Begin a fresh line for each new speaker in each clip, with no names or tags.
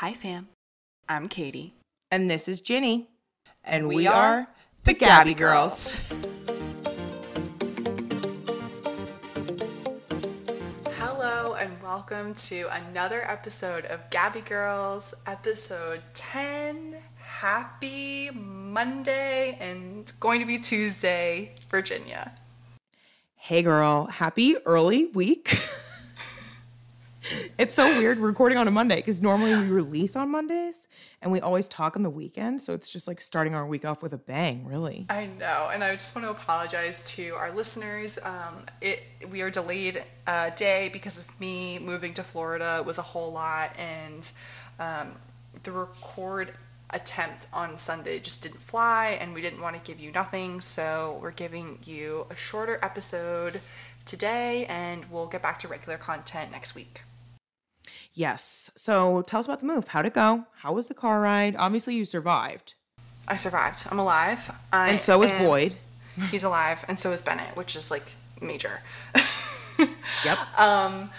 Hi, fam. I'm Katey.
And this is Ginny. And,
we
we,
are
are,
the
the
Gabby
Gabby Girls.
Hello, and welcome to another episode of Gabby Girls, episode 10. Happy Monday, and it's going to be Tuesday, Virginia.
Hey, girl. Happy early week. it's so weird recording on a Monday because normally we release on Mondays and we always talk on the weekend. So it's just like starting our week off with a bang, really.
I know, and I just want to apologize to our listeners. Um, it we are delayed a day because of me moving to Florida. It was a whole lot, and um, the record attempt on Sunday just didn't fly, and we didn't want to give you nothing, so we're giving you a shorter episode today, and we'll get back to regular content next week.
Yes. So tell us about the move. How'd it go? How was the car ride? Obviously, you survived.
I survived. I'm alive. I
And so
am-
Boyd.
He's alive, and so is Bennett, which is like major.
Yep.
Um,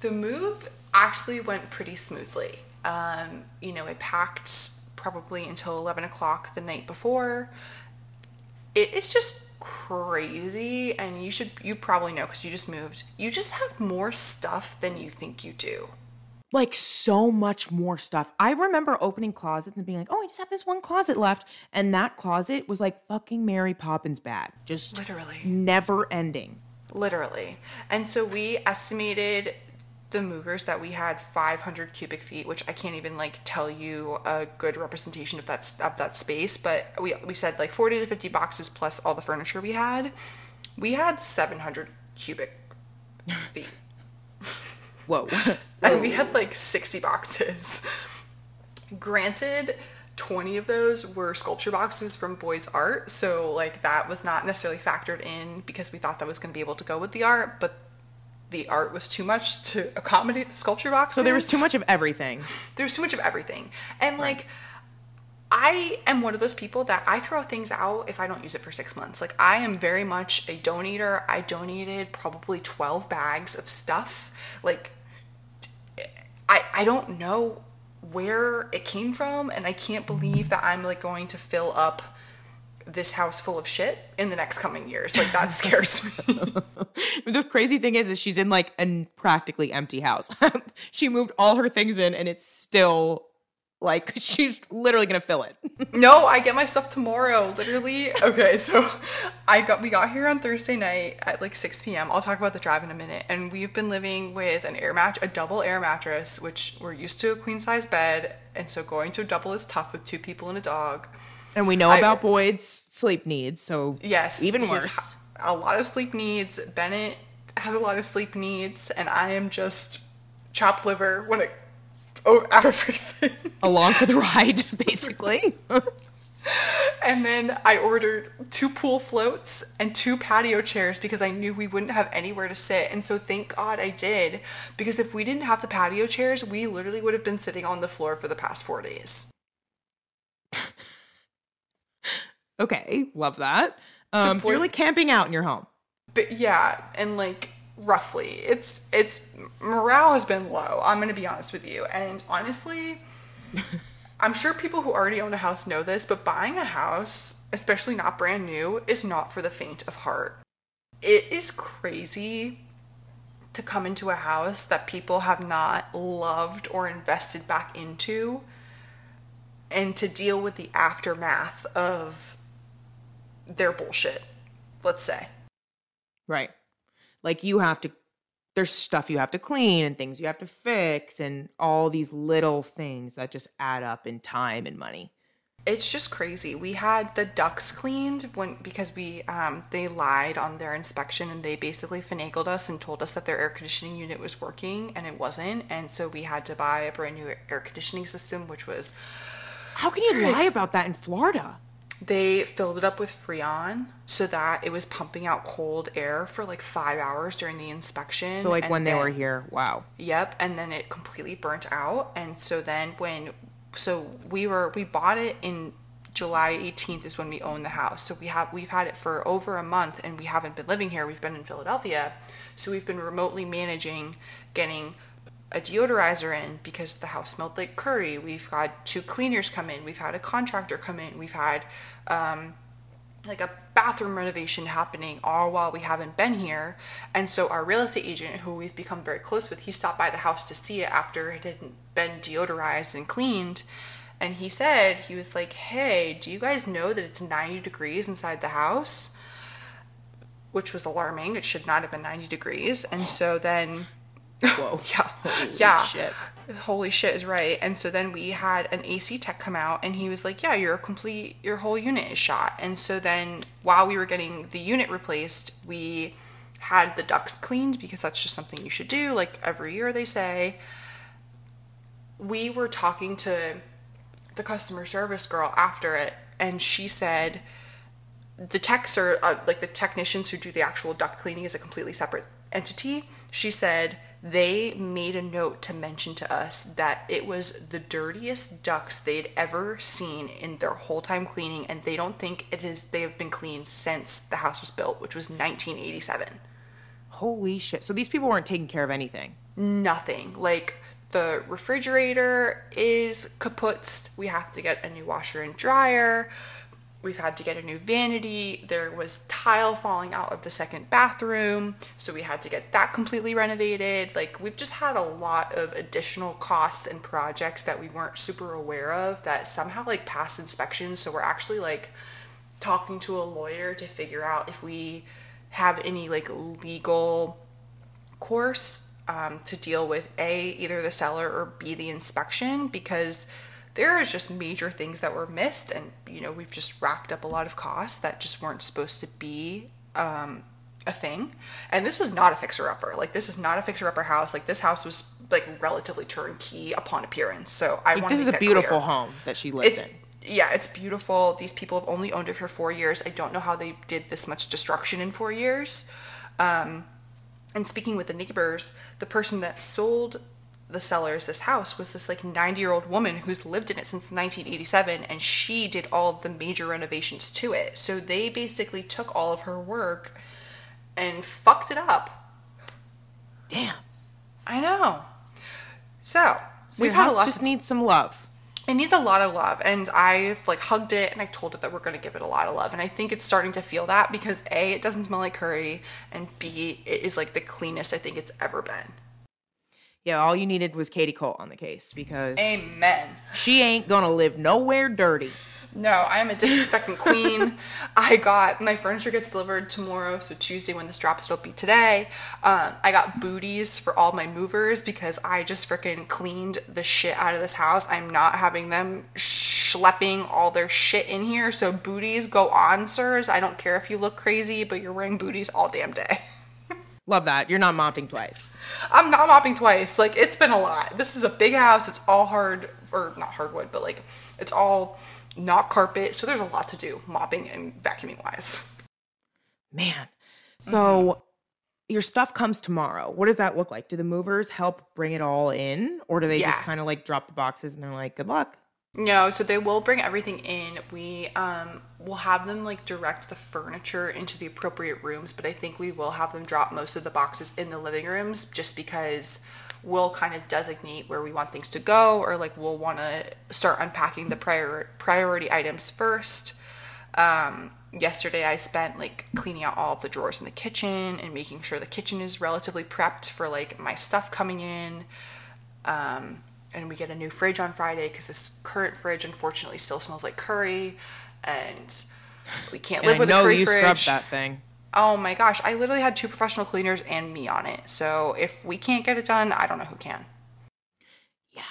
the move actually went pretty smoothly. Um, you know, I packed probably until 11 o'clock the night before. It is just crazy, and you should, you probably know because you just moved. You just have more stuff than you think you do.
Like so much more stuff. I remember opening closets and being like, "Oh, I just have this one closet left," and that closet was like fucking Mary Poppins bag, just
Literally.
never ending.
Literally. And so we estimated the movers that we had 500 cubic feet, which I can't even like tell you a good representation of that of that space, but we we said like 40 to 50 boxes plus all the furniture we had. We had 700 cubic feet.
Whoa.
And we had like 60 boxes. Granted, 20 of those were sculpture boxes from Boyd's art, so like that was not necessarily factored in because we thought that was going to be able to go with the art, but the art was too much to accommodate the sculpture boxes.
so there was too much of everything.
There was too much of everything. And like I am one of those people that I throw things out if I don't use it for six months. Like I am very much a donator. I donated probably 12 bags of stuff. Like I I don't know where it came from and I can't believe that I'm like going to fill up this house full of shit in the next coming years. Like that scares me.
the crazy thing is, is she's in like a practically empty house. she moved all her things in, and it's still like she's literally gonna fill it.
No, I get my stuff tomorrow, literally. Okay, so I got we got here on Thursday night at like 6 p.m. I'll talk about the drive in a minute. And we've been living with an air mat a double air mattress, which we're used to a queen size bed, and so going to a double is tough with two people and a dog.
And we know
I-
about Boyd's sleep needs, so
Yes,
even worse.
a lot of sleep needs. Bennett has a lot of sleep needs, and I am just chopped liver when it oh everything.
Along for the ride, basically.
And then I ordered two pool floats and two patio chairs because I knew we wouldn't have anywhere to sit. And so thank God I did because if we didn't have the patio chairs, we literally would have been sitting on the floor for the past four days.
okay, love that.
So
Um, so,
for-
you're like camping out in your home.
But yeah, and like roughly, it's it's morale has been low. I'm gonna be honest with you, and honestly, I'm sure people who already own a house know this, but buying a house, especially not brand new, is not for the faint of heart. It is crazy to come into a house that people have not loved or invested back into and to deal with the aftermath of their bullshit, let's say.
Right. Like you have to there's stuff you have to clean and things you have to fix and all these little things that just add up in time and money.
It's just crazy. We had the ducts cleaned when because we um they lied on their inspection and they basically finagled us and told us that their air conditioning unit was working and it wasn't and so we had to buy a brand new air conditioning system which was
How can you lie about that in Florida?
They filled it up with freon so that it was pumping out cold air for like 5 hours during the inspection.
So like when they were here, wow.
Yep, and then it completely burnt out. And so then when so we were we bought it in July 18th is when we owned the house. So we have we've had it for over a month and we haven't been living here. We've been in Philadelphia. So we've been remotely managing getting a deodorizer in because the house smelled like curry. We've had two cleaners come in. We've had a contractor come in. We've had um, like a bathroom renovation happening all while we haven't been here. And so our real estate agent, who we've become very close with, he stopped by the house to see it after it had been deodorized and cleaned. And he said, he was like, hey, do you guys know that it's 90 degrees inside the house? Which was alarming. It should not have been 90 degrees. And so then
Whoa.
yeah.
Holy
yeah.
shit.
Holy shit is right. And so then we had an AC tech come out and he was like, Yeah, your complete your whole unit is shot. And so then while we were getting the unit replaced, we had the ducts cleaned because that's just something you should do, like every year they say. We were talking to the customer service girl after it, and she said the techs are uh, like the technicians who do the actual duct cleaning is a completely separate entity. She said they made a note to mention to us that it was the dirtiest ducts they'd ever seen in their whole time cleaning, and they don't think it is they have been cleaned since the house was built, which was 1987.
Holy shit. So these people weren't taking care of anything.
Nothing like the refrigerator is kaput. We have to get a new washer and dryer. We've had to get a new vanity. There was tile falling out of the second bathroom, so we had to get that completely renovated. Like, we've just had a lot of additional costs and projects that we weren't super aware of that somehow like passed inspections. So, we're actually like talking to a lawyer to figure out if we have any like legal course um, to deal with A, either the seller or B, the inspection because there is just major things that were missed and you know we've just racked up a lot of costs that just weren't supposed to be um, a thing. And this was not a fixer upper like this is not a fixer upper house. Like this house was like relatively turnkey upon appearance. So i
Like,
want
this
to
is a beautiful
clear.
home that she lives
it's
in.
yeah it's beautiful. These people have only owned it for four years. I don't know how they did this much destruction in four years. Um, and speaking with the neighbors the person that sold the sellers this house was this like 90 year old woman who's lived in it since 1987 and she did all the major renovations to it so they basically took all of her work and fucked it up
Damn.
i know so,
So
we've had a lot
just needs some love.
it needs a lot of love and i've like hugged it and i've told it that we're going to give it a lot of love and i think it's starting to feel that because a it doesn't smell like curry and b it is like the cleanest i think it's ever been
Yeah, all you needed was Katey Colt on the case because
amen.
she ain't gonna live nowhere dirty.
no i am a disinfectant queen. I got my furniture gets delivered tomorrow so tuesday when this drops it'll be today. Um, i got booties for all my movers because i just freaking cleaned the shit out of this house. I'm not having them schlepping all their shit in here. So booties go on sirs. I don't care if you look crazy but you're wearing booties all damn day
Love that. You're not mopping twice.
i'm not mopping twice like it's been a lot this is a big house it's all hard or not hardwood but like it's all not carpet so there's a lot to do mopping and vacuuming wise
Man. So
Mm-hmm.
your stuff comes tomorrow. What does that look like? Do the movers help bring it all in? Or do they just kind of like drop the boxes and they're like, good luck?
No, so they will bring everything in. We um will have them like direct the furniture into the appropriate rooms, but I think we will have them drop most of the boxes in the living rooms just because we'll kind of designate where we want things to go or like we'll want to start unpacking the prior priority items first. Um yesterday I spent like cleaning out all of the drawers in the kitchen and making sure the kitchen is relatively prepped for like my stuff coming in um, and we get a new fridge on Friday because this current fridge unfortunately still smells like curry, and we can't
And
live
I
with
know
a curry
you
fridge.
scrubbed that thing.
Oh my gosh, I literally had two professional cleaners and me on it. So if we can't get it done, I don't know who can.
Yeah,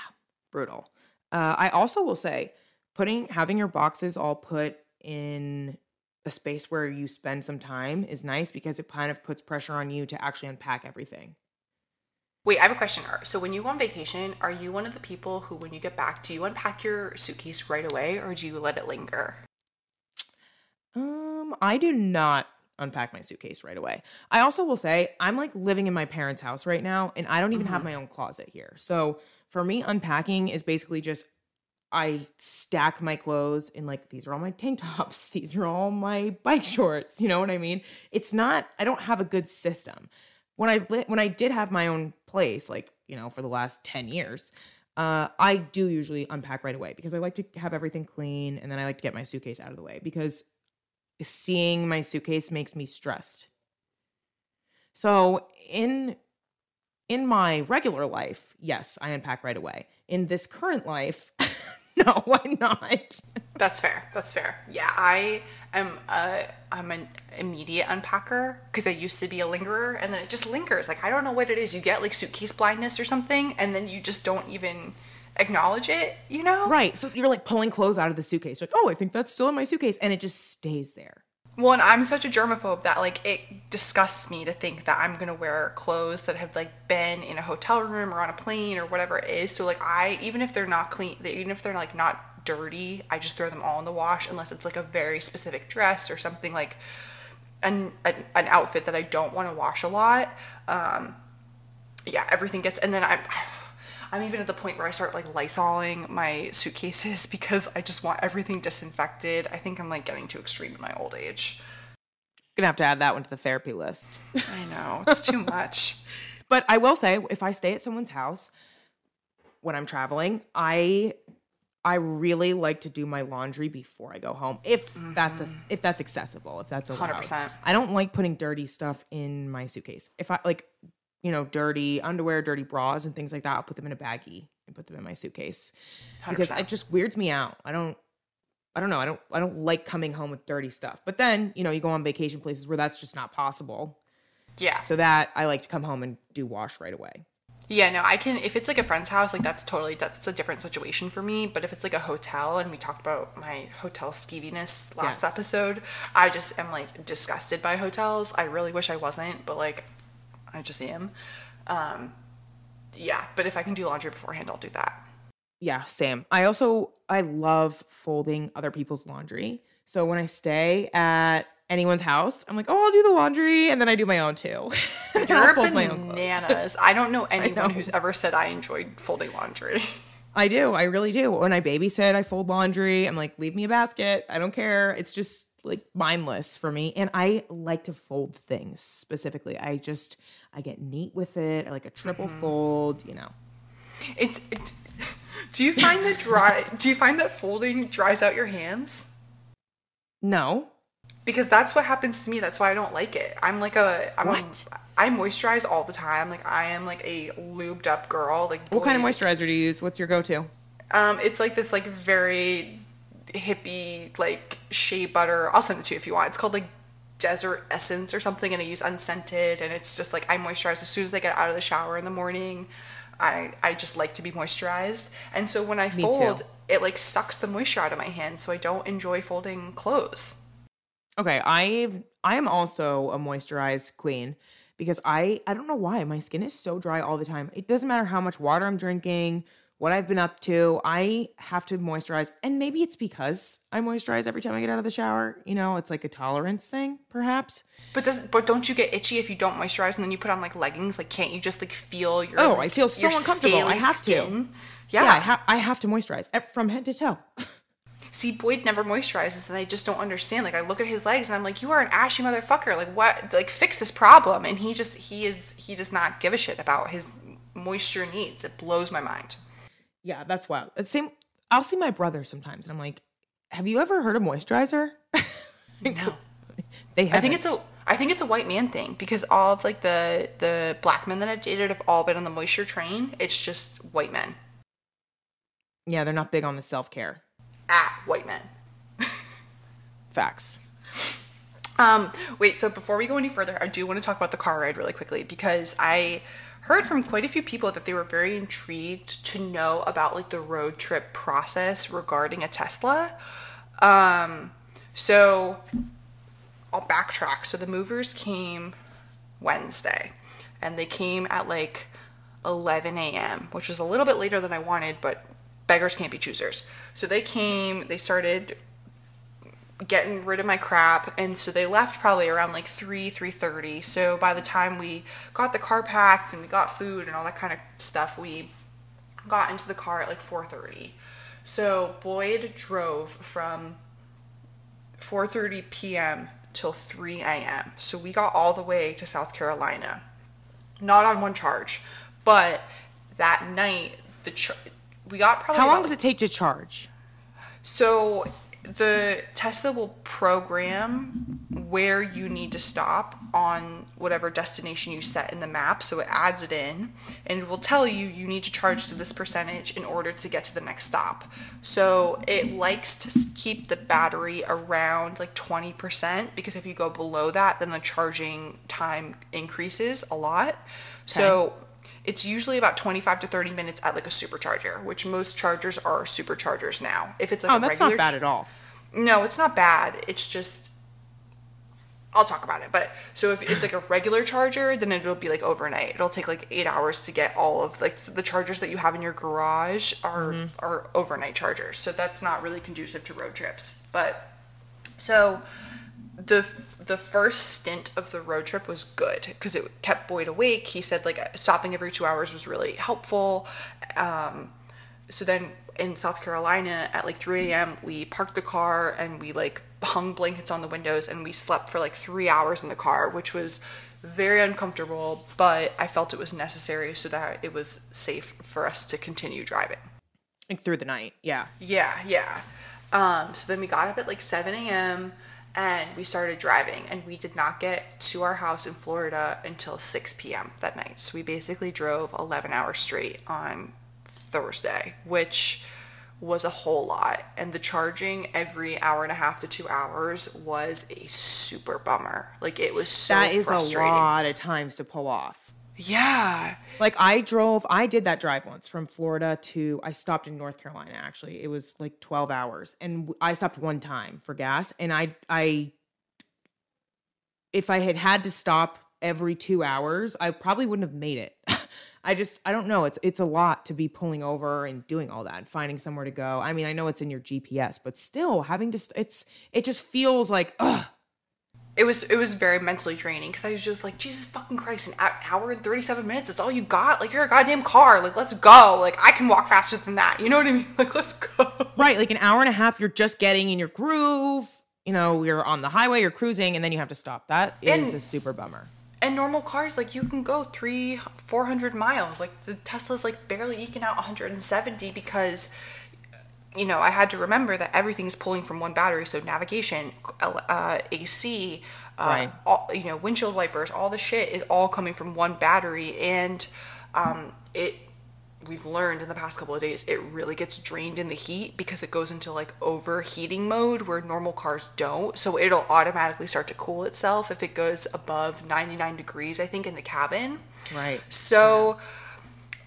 brutal. Uh, I also will say, putting having your boxes all put in a space where you spend some time is nice because it kind of puts pressure on you to actually unpack everything.
Wait, I have a question. So when you go on vacation, are you one of the people who, when you get back, do you unpack your suitcase right away or do you let it linger?
Um, I do not unpack my suitcase right away. I also will say I'm like living in my parents' house right now and I don't even have my own closet here. So for me unpacking is basically just I stack my clothes in like these are all my tank tops, these are all my bike shorts, you know what I mean? It's not I don't have a good system. When I when I did have my own place, like you know, for the last 10 years. Uh, I do usually unpack right away because I like to have everything clean and then I like to get my suitcase out of the way because seeing my suitcase makes me stressed. So in in my regular life, yes, I unpack right away. In this current life, no, why not?
That's fair. That's fair. Yeah, I am. Uh, I'm an immediate unpacker because I used to be a lingerer, and then it just lingers. Like I don't know what it is. You get like suitcase blindness or something, and then you just don't even acknowledge it. You know?
Right. So you're like pulling clothes out of the suitcase. Like, oh, I think that's still in my suitcase, and it just stays there.
Well, and I'm such a germaphobe that like it disgusts me to think that I'm gonna wear clothes that have like been in a hotel room or on a plane or whatever it is. So like I even if they're not clean, even if they're like not dirty, I just throw them all in the wash unless it's like a very specific dress or something like an an, an outfit that I don't want to wash a lot. Um, yeah, everything gets and then I'm I'm even at the point where I start like lysoling my suitcases because I just want everything disinfected. I think I'm like getting too extreme in my old age.
Gonna have to add that one to the therapy list.
I know, it's too much.
But I will say, if I stay at someone's house when I'm traveling, I I really like to do my laundry before I go home, if that's a if that's accessible, if that's allowed.
100%.
I don't like putting dirty stuff in my suitcase. If I like, you know, dirty underwear, dirty bras, and things like that, I'll put them in a baggie and put them in my suitcase because
100%.
it just weirds me out. I don't. I don't know. I don't. I don't like coming home with dirty stuff. But then, you know, you go on vacation places where that's just not possible.
Yeah.
So that I like to come home and do wash right away.
Yeah, no, I can if it's like a friend's house, like that's totally that's a different situation for me. But if it's like a hotel and we talked about my hotel skeeviness last
Yes.
episode, I just am like disgusted by hotels. I really wish I wasn't, but like I just am. Um yeah, but if I can do laundry beforehand, I'll do that.
Yeah, same. I also I love folding other people's laundry. So when I stay at anyone's house, I'm like, oh, I'll do the laundry, and then I do my own too.
You're
fold my own
bananas. I don't know anyone
know.
who's ever said I enjoyed folding laundry.
I do. I really do. When I babysit, I fold laundry. I'm like, leave me a basket. I don't care. It's just like mindless for me. And I like to fold things specifically. I just I get neat with it. I like a triple
Mm-hmm.
fold, you know.
It's it, do you find that dry do you find that folding dries out your hands?
No.
Because that's what happens to me. That's why I don't like it. I'm like a I'm
What?
A, I moisturize all the time. Like I am like a lubed up girl. Like
What kind of moisturizer do you use? What's your go-to?
Um, it's like this like very hippie like shea butter. I'll send it to you if you want. It's called like desert essence or something, and I use unscented. And it's just like I moisturize as soon as I get out of the shower in the morning. I I just like to be moisturized, and so when I
Me
fold,
too.
it like sucks the moisture out of my hands. So I don't enjoy folding clothes.
Okay, I've I am also a moisturized queen because I I don't know why my skin is so dry all the time. It doesn't matter how much water I'm drinking, what I've been up to, I have to moisturize. And maybe it's because I moisturize every time I get out of the shower. You know, it's like a tolerance thing, perhaps.
But does but don't you get itchy if you don't moisturize and then you put on like leggings? Like can't you just like feel your
Oh,
like,
I feel so uncomfortable. I have to.
Yeah.
Yeah, I, ha- I have to moisturize eh, from head to toe.
See, Boyd never moisturizes, and I just don't understand. Like, I look at his legs, and I'm like, "You are an ashy motherfucker! Like, what? Like, fix this problem." And he just, he is, he does not give a shit about his moisture needs. It blows my mind.
yeah, that's wild. It's same. I'll see my brother sometimes, and I'm like, "Have you ever heard of moisturizer?"
No,
they haven't.
I think it's a, I think it's a white man thing because all of like the the black men that I've dated have all been on the moisture train. It's just white men
yeah, they're not big on the self care.
At white men.
Facts.
Um, wait, so before we go any further, I do want to talk about the car ride really quickly because I heard from quite a few people that they were very intrigued to know about like the road trip process regarding a Tesla. Um, so I'll backtrack. So the movers came Wednesday and they came at like 11 a.m., which was a little bit later than I wanted, but beggars can't be choosers. So they came, they started getting rid of my crap and so they left probably around like 3 3.30 so by the time we got the car packed and we got food and all that kind of stuff we got into the car at like 4.30 so boyd drove from 4.30 p.m till 3 a.m so we got all the way to south carolina. Not on one charge but that night the we got probably
How long does it take to charge?
so the Tesla will program where you need to stop on whatever destination you set in the map. So it adds it in and it will tell you you need to charge to this percentage in order to get to the next stop. So it likes to keep the battery around like 20% because if you go below that, then the charging time increases a lot. So it's usually about 25 to 30 minutes at like a supercharger, which most chargers are superchargers now. If it's like
Oh,
a
that's
regular
not bad at all.
no, it's not bad. It's just I'll talk about it. But so if it's like a regular charger, then it'll be like overnight. It'll take like eight hours to get all of like the chargers that you have in your garage are mm-hmm. are overnight chargers. So that's not really conducive to road trips. But so the the first stint of the road trip was good because it kept Boyd awake. He said like stopping every two hours was really helpful. Um, so then in South Carolina at like 3 a.m. we parked the car and we like hung blankets on the windows and we slept for like three hours in the car, which was very uncomfortable, but I felt it was necessary so that it was safe for us to continue driving.
Like through the night. Yeah.
Yeah, yeah. Um, so then we got up at like 7 a.m. and we started driving, and we did not get to our house in Florida until 6 p.m. that night. So we basically drove 11 hours straight on Thursday, which was a whole lot. And the charging every hour and a half to two hours was a super bummer. Like it was so
That is a lot of times to pull off.
Yeah.
Like I drove, I did that drive once from Florida to, I stopped in North Carolina actually. It was like 12 hours and I stopped one time for gas. And I, I, if I had had to stop every two hours, I probably wouldn't have made it. I just, I don't know. It's, it's a lot to be pulling over and doing all that and finding somewhere to go. I mean, I know it's in your GPS, but still having to, st- it's, it just feels like, ugh.
It was it was very mentally draining because I was just like Jesus fucking Christ, an hour and thirty seven minutes. That's all you got. Like you're a goddamn car. Like let's go. Like I can walk faster than that. You know what I mean? Like let's go.
Right, like an hour and a half, you're just getting in your groove. You know, you're on the highway, you're cruising, and then you have to stop. That is
And-
a super bummer.
And normal cars, like you can go three, four hundred miles. Like the Tesla's like barely eking out 170 because, you know, I had to remember that everything's pulling from one battery. So navigation, uh, AC, uh,
Right.
all, you know, windshield wipers, all the shit is all coming from one battery, and um, it. We've learned in the past couple of days, it really gets drained in the heat because it goes into like overheating mode where normal cars don't. So it'll automatically start to cool itself if it goes above 99 degrees, I think, in the cabin.
Right.
So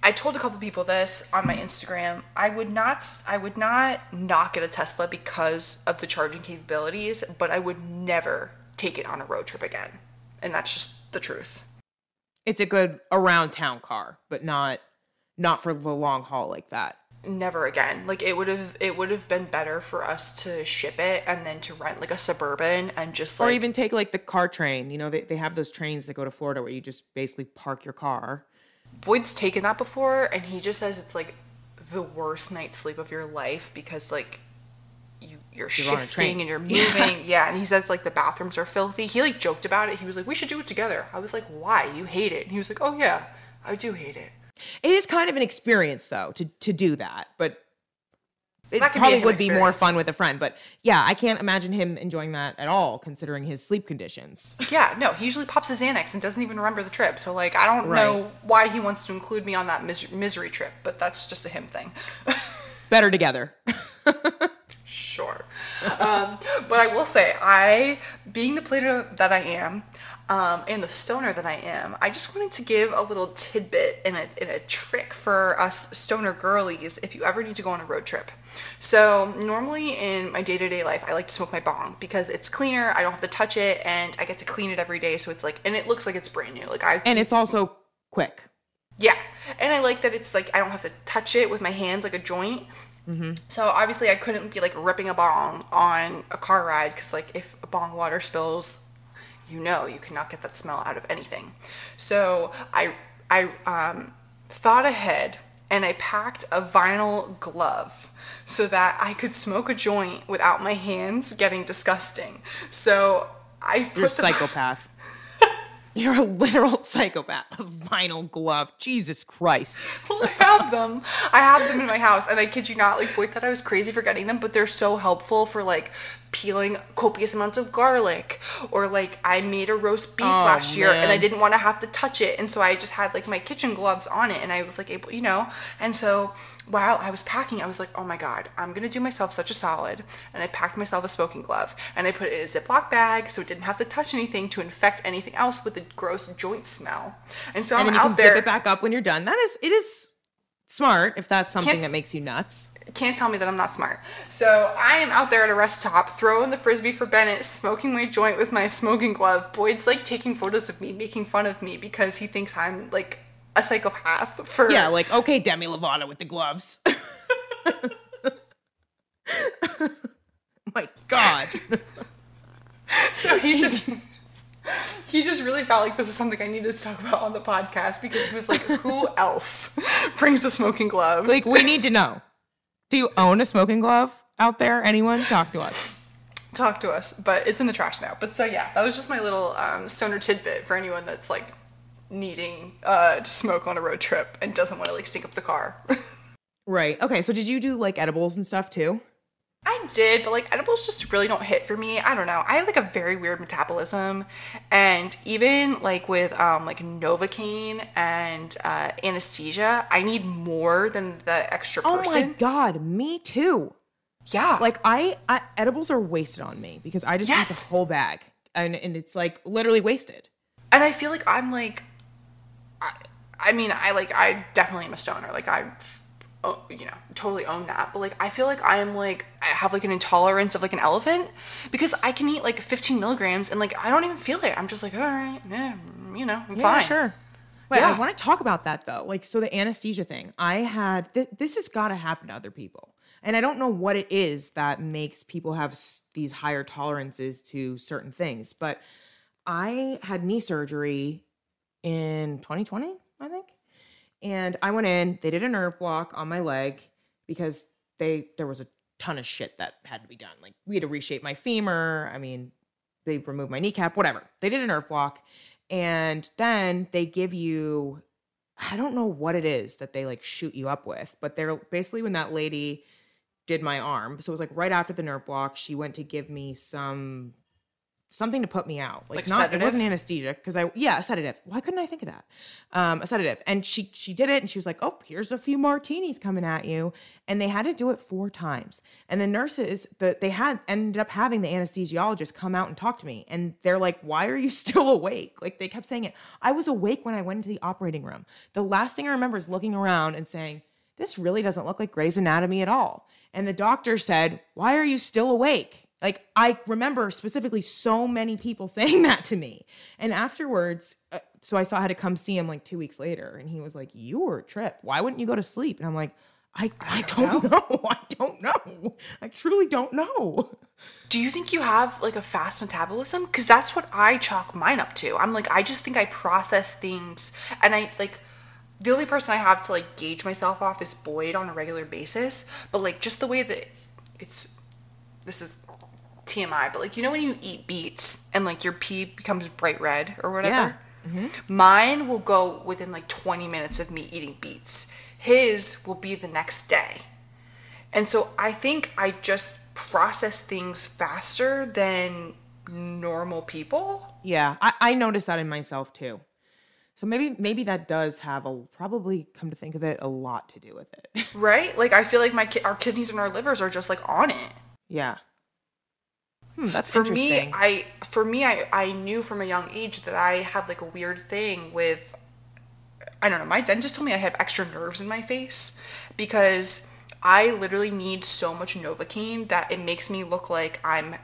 I told a couple people this on my Instagram. I would not I would not not get a Tesla because of the charging capabilities, but I would never take it on a road trip again. And that's just the truth.
It's a good around town car, but not not for the long haul like that.
Never again. Like it would have it would have been better for us to ship it and then to rent like a suburban and just like
or even take like the car train. You know, they, they have those trains that go to Florida where you just basically park your car.
Boyd's taken that before and he just says it's like the worst night's sleep of your life because like you you're,
You're
shifting and you're moving. Yeah. and he says like the bathrooms are filthy. He like joked about it. He was like, "We should do it together." I was like, "Why? You hate it?" And he was like, "Oh yeah, I do hate it."
It is kind of an experience though to to do that, but it
That could be
probably would be more fun with a friend. But yeah, I can't imagine him enjoying that at all, considering his sleep conditions.
Yeah, no, he usually pops his Xanax and doesn't even remember the trip. So like, I don't
Right.
know why he wants to include me on that mis- misery trip, but that's just a him thing.
Better together.
Sure. Um, but I will say, I, being the planner that I am, um, and the stoner that I am, I just wanted to give a little tidbit and a, and a trick for us stoner girlies if you ever need to go on a road trip. So, normally in my day to day life, I like to smoke my bong because it's cleaner, I don't have to touch it, and I get to clean it every day. So, it's like, and it looks like it's brand new. Like, I
And it's also quick.
yeah, and I like that it's like I don't have to touch it with my hands like a joint. So obviously I couldn't be like ripping a bong on a car ride because like if a bong water spills, you know you cannot get that smell out of anything. So I I um, thought ahead and I packed a vinyl glove so that I could smoke a joint without my hands getting disgusting. So I put
You're a
the
psychopath. You're a literal psychopath. A vinyl glove. Jesus Christ.
Well, I have them. I have them in my house, and I kid you not, like Boyd thought I was crazy for getting them, but they're so helpful for like peeling copious amounts of garlic, or like I made a roast beef
Oh,
last year and I didn't want to have to touch it, and so I just had like my kitchen gloves on it, and I was like able, you know, and so while I was packing, I was like, oh my god, I'm gonna do myself such a solid, and I packed myself a smoking glove, and I put it in a Ziploc bag so it didn't have to touch anything to infect anything else with the gross joint smell, and so
And
I'm
you
out
can
there.
zip it back up when you're done. That is, it is smart if that's something
Can't-
that makes you nuts.
Can't tell me that I'm not smart. So I am out there at a rest stop, throwing the frisbee for Bennett, smoking my joint with my smoking glove. Boyd's like taking photos of me, making fun of me because he thinks I'm like a psychopath for
Yeah, like, okay, Demi Lovato with the gloves. My God.
So he just he just really felt like this is something I needed to talk about on the podcast because he was like, who else brings a smoking glove?
Like, we need to know. Do you own a smoking glove out there? Anyone? Talk to us.
Talk to us, but it's in the trash now. But so yeah, that was just my little um, stoner tidbit for anyone that's like needing uh, to smoke on a road trip and doesn't want to like stink up the car.
Right. Okay. So, did you do like edibles and stuff too?
I did, but like edibles just really don't hit for me. I don't know. I have like a very weird metabolism, and even like with um like novocaine and uh, anesthesia, I need more than the extra
Oh my God. Me too.
Yeah,
Like, I, I edibles are wasted on me because I just eat the whole bag and, and it's like literally wasted.
and I feel like I'm like, I, I mean, I like I definitely am a stoner. Like I. Oh, you know, totally own that. But like, I feel like I'm like I have like an intolerance of like an elephant because I can eat like 15 milligrams and like I don't even feel it. I'm just like, all right, yeah, you know, I'm
Yeah,
fine.
sure. Wait,
Yeah.
I want to talk about that though. Like, so the anesthesia thing, I had th- this has got to happen to other people, and I don't know what it is that makes people have s- these higher tolerances to certain things. But I had knee surgery in 2020, I think, and I went in. They did a nerve block on my leg because they there was a ton of shit that had to be done. Like we had to reshape my femur. I mean, they removed my kneecap, whatever. They did a nerve block. And then they give you, I don't know what it is that they like shoot you up with, but they're basically when that lady did my arm. So it was like right after the nerve block, she went to give me some something to put me out. Like,
Like
not it wasn't anesthesia because I yeah, a sedative. Why couldn't I think of that? Um, a sedative. And she she did it and she was like, "Oh, here's a few martinis coming at you." And they had to do it four times. And the nurses, the they had ended up having the anesthesiologist come out and talk to me. And they're like, "Why are you still awake?" Like they kept saying it. I was awake when I went into the operating room. The last thing I remember is looking around and saying, this really doesn't look like Grey's Anatomy at all. And the doctor said, Why are you still awake? Like, I remember specifically so many people saying that to me. And afterwards, uh, so I saw I had to come see him like two weeks later. And he was like, You were a trip. Why wouldn't you go to sleep? And I'm like, I, I don't know. I don't know. I truly don't know.
Do you think you have like a fast metabolism? Because that's what I chalk mine up to. I'm like, I just think I process things, and I like the only person I have to like gauge myself off is Boyd on a regular basis. But like, just the way that it's this is TMI, but like, you know, when you eat beets and like your pee becomes bright red or whatever? Yeah. Mm-hmm. Mine will go within like 20 minutes of me eating beets. His will be the next day. And so I think I just process things faster than normal people.
Yeah, I, I noticed that in myself too. So maybe maybe that does have a probably come to think of it a lot to do with it.
Right? Like I feel like my ki- our kidneys and our livers are just like on it.
yeah. Hmm, that's
For me, I for me I I knew from a young age that I had like a weird thing with I don't know, my dentist told me I have extra nerves in my face because I literally need so much Novocaine that it makes me look like I'm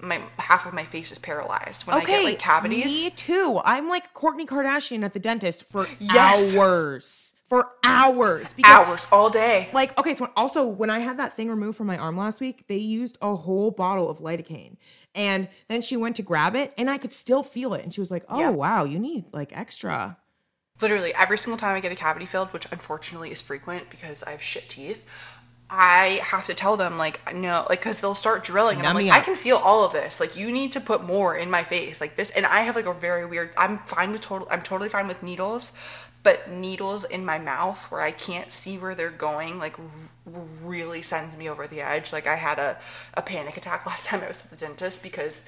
my half of my face is paralyzed when I get like cavities.
Me too. I'm like Kourtney Kardashian at the dentist for
Yes.
hours. For hours. Because
Hours all day.
like okay so also when i had that thing removed from my arm last week they used a whole bottle of lidocaine and then she went to grab it and i could still feel it and she was like oh
Yeah.
wow you need like extra
Literally every single time I get a cavity filled, which unfortunately is frequent because I have shit teeth, I have to tell them like no, like because they'll start drilling, and I'm like,
me
I can feel all of this. Like you need to put more in my face, like this. And I have like a very weird. I'm fine with total. I'm totally fine with needles, but needles in my mouth where I can't see where they're going, like r- really sends me over the edge. Like I had a a panic attack last time I was at the dentist because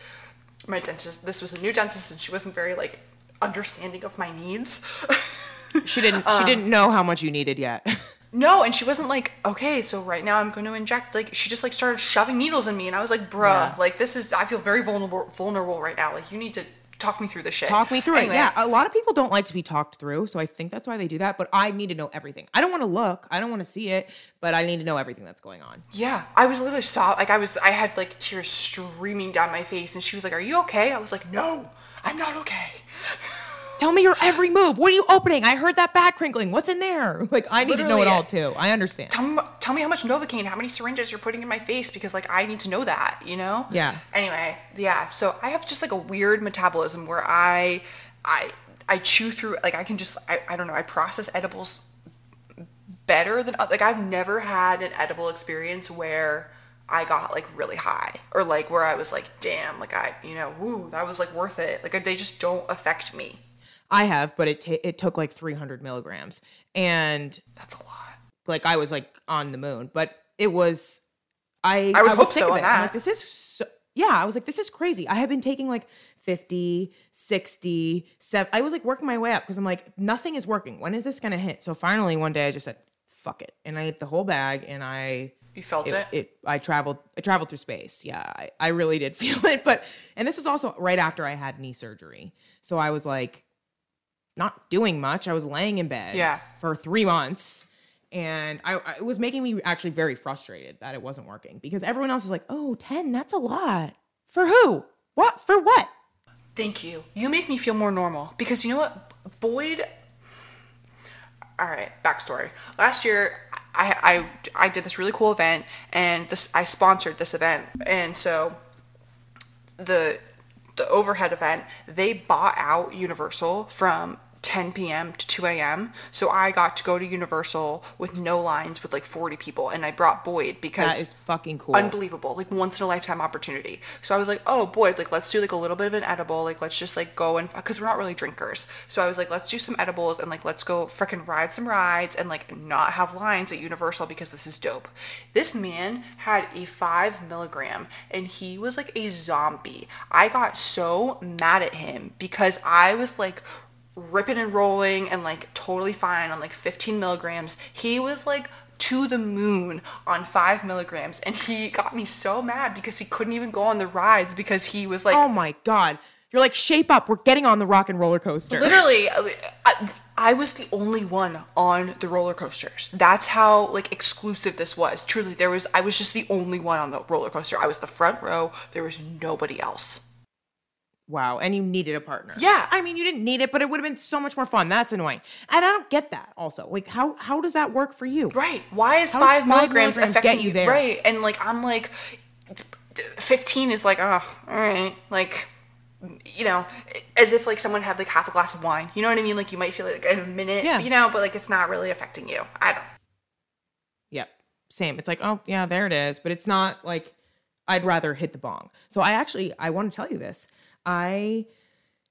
my dentist. This was a new dentist, and she wasn't very like understanding of my needs.
She didn't.
Um,
she didn't know how much you needed yet.
No, and she wasn't like, okay, so right now I'm going to inject. Like, she just like started shoving needles in me, and I was like, bruh,
Yeah.
like this is. I feel very vulnerable, vulnerable right now. Like, you need to talk me through the shit.
Talk me through
Anyway,
it. Yeah, a lot of people don't like to be talked through, so I think that's why they do that. But I need to know everything. I don't want to look. I don't want to see it, but I need to know everything that's going on.
Yeah, I was literally saw like I was. I had like tears streaming down my face, and she was like, "Are you okay?" I was like, "No, I'm not okay."
Tell me your every move. What are you opening? I heard that back crinkling. What's in there? Like I need to know it all too. I understand.
Tell me, tell me how much Novocaine, how many syringes you're putting in my face, because like I need to know that, you know?
Yeah.
Anyway, yeah. So I have just like a weird metabolism where I, I, I chew through like I can just I, I don't know I process edibles better than like I've never had an edible experience where I got like really high or like where I was like damn like I you know woo that was like worth it like they just don't affect me.
I have, but it ta it took like 300 milligrams, and
That's a lot.
like I was like on the moon. But it was I.
I would
was
hope so on.
I'm
that.
like this is so, yeah. I was like this is crazy. I had been taking like 50, 60, 7. I was like working my way up because I'm like nothing is working. When is this gonna hit? So finally one day I just said fuck it, and I ate the whole bag, and I
You felt
it,
it.
it I traveled I traveled through space. Yeah, I, I really did feel it. But and this was also right after I had knee surgery. So I was like not doing much. I was laying in bed
Yeah.
for three months. And I, I it was making me actually very frustrated that it wasn't working because everyone else is like, oh, 10, that's a lot. For who? What? For what?
Thank you. You make me feel more normal because you know what? Boyd. All right, backstory. Last year, I, I I did this really cool event, and this I sponsored this event, and so the the overhead event they bought out Universal from 10 p.m. to 2 a.m. So I got to go to Universal with no lines with like 40 people, and I brought Boyd because
That is fucking cool.
unbelievable like once in a lifetime opportunity so i was like oh boy like let's do like a little bit of an edible like let's just like go and because we're not really drinkers so i was like let's do some edibles and like let's go freaking ride some rides and like not have lines at universal because this is dope this man had a five milligram and he was like a zombie i got so mad at him because i was like ripping and rolling and like totally fine on like 15 milligrams. He was like to the moon on five milligrams and he got me so mad because he couldn't even go on the rides because he was like
oh my God. You're like, shape up. We're getting on the rock and roller coaster.
literally I, I was the only one on the roller coasters that's how like exclusive this was truly there was i was just the only one on the roller coaster i was the front row there was nobody else
Wow. And you needed a partner.
Yeah.
I mean, you didn't need it, but it would have been so much more fun. That's annoying. And I don't get that also. Like, how how does that work for you?
Right. Why is five,
five
milligrams,
milligrams
affecting
you
you?
there?
Right. And like I'm like, fifteen is like, oh, all right, like. You know, as if like someone had like half a glass of wine. You know what I mean? Like you might feel it like, in a minute.
Yeah.
You know, but like it's not really affecting you. I don't.
Yep. Same. It's like, oh yeah, there it is. But it's not like I'd rather hit the bong. So I actually I want to tell you this. I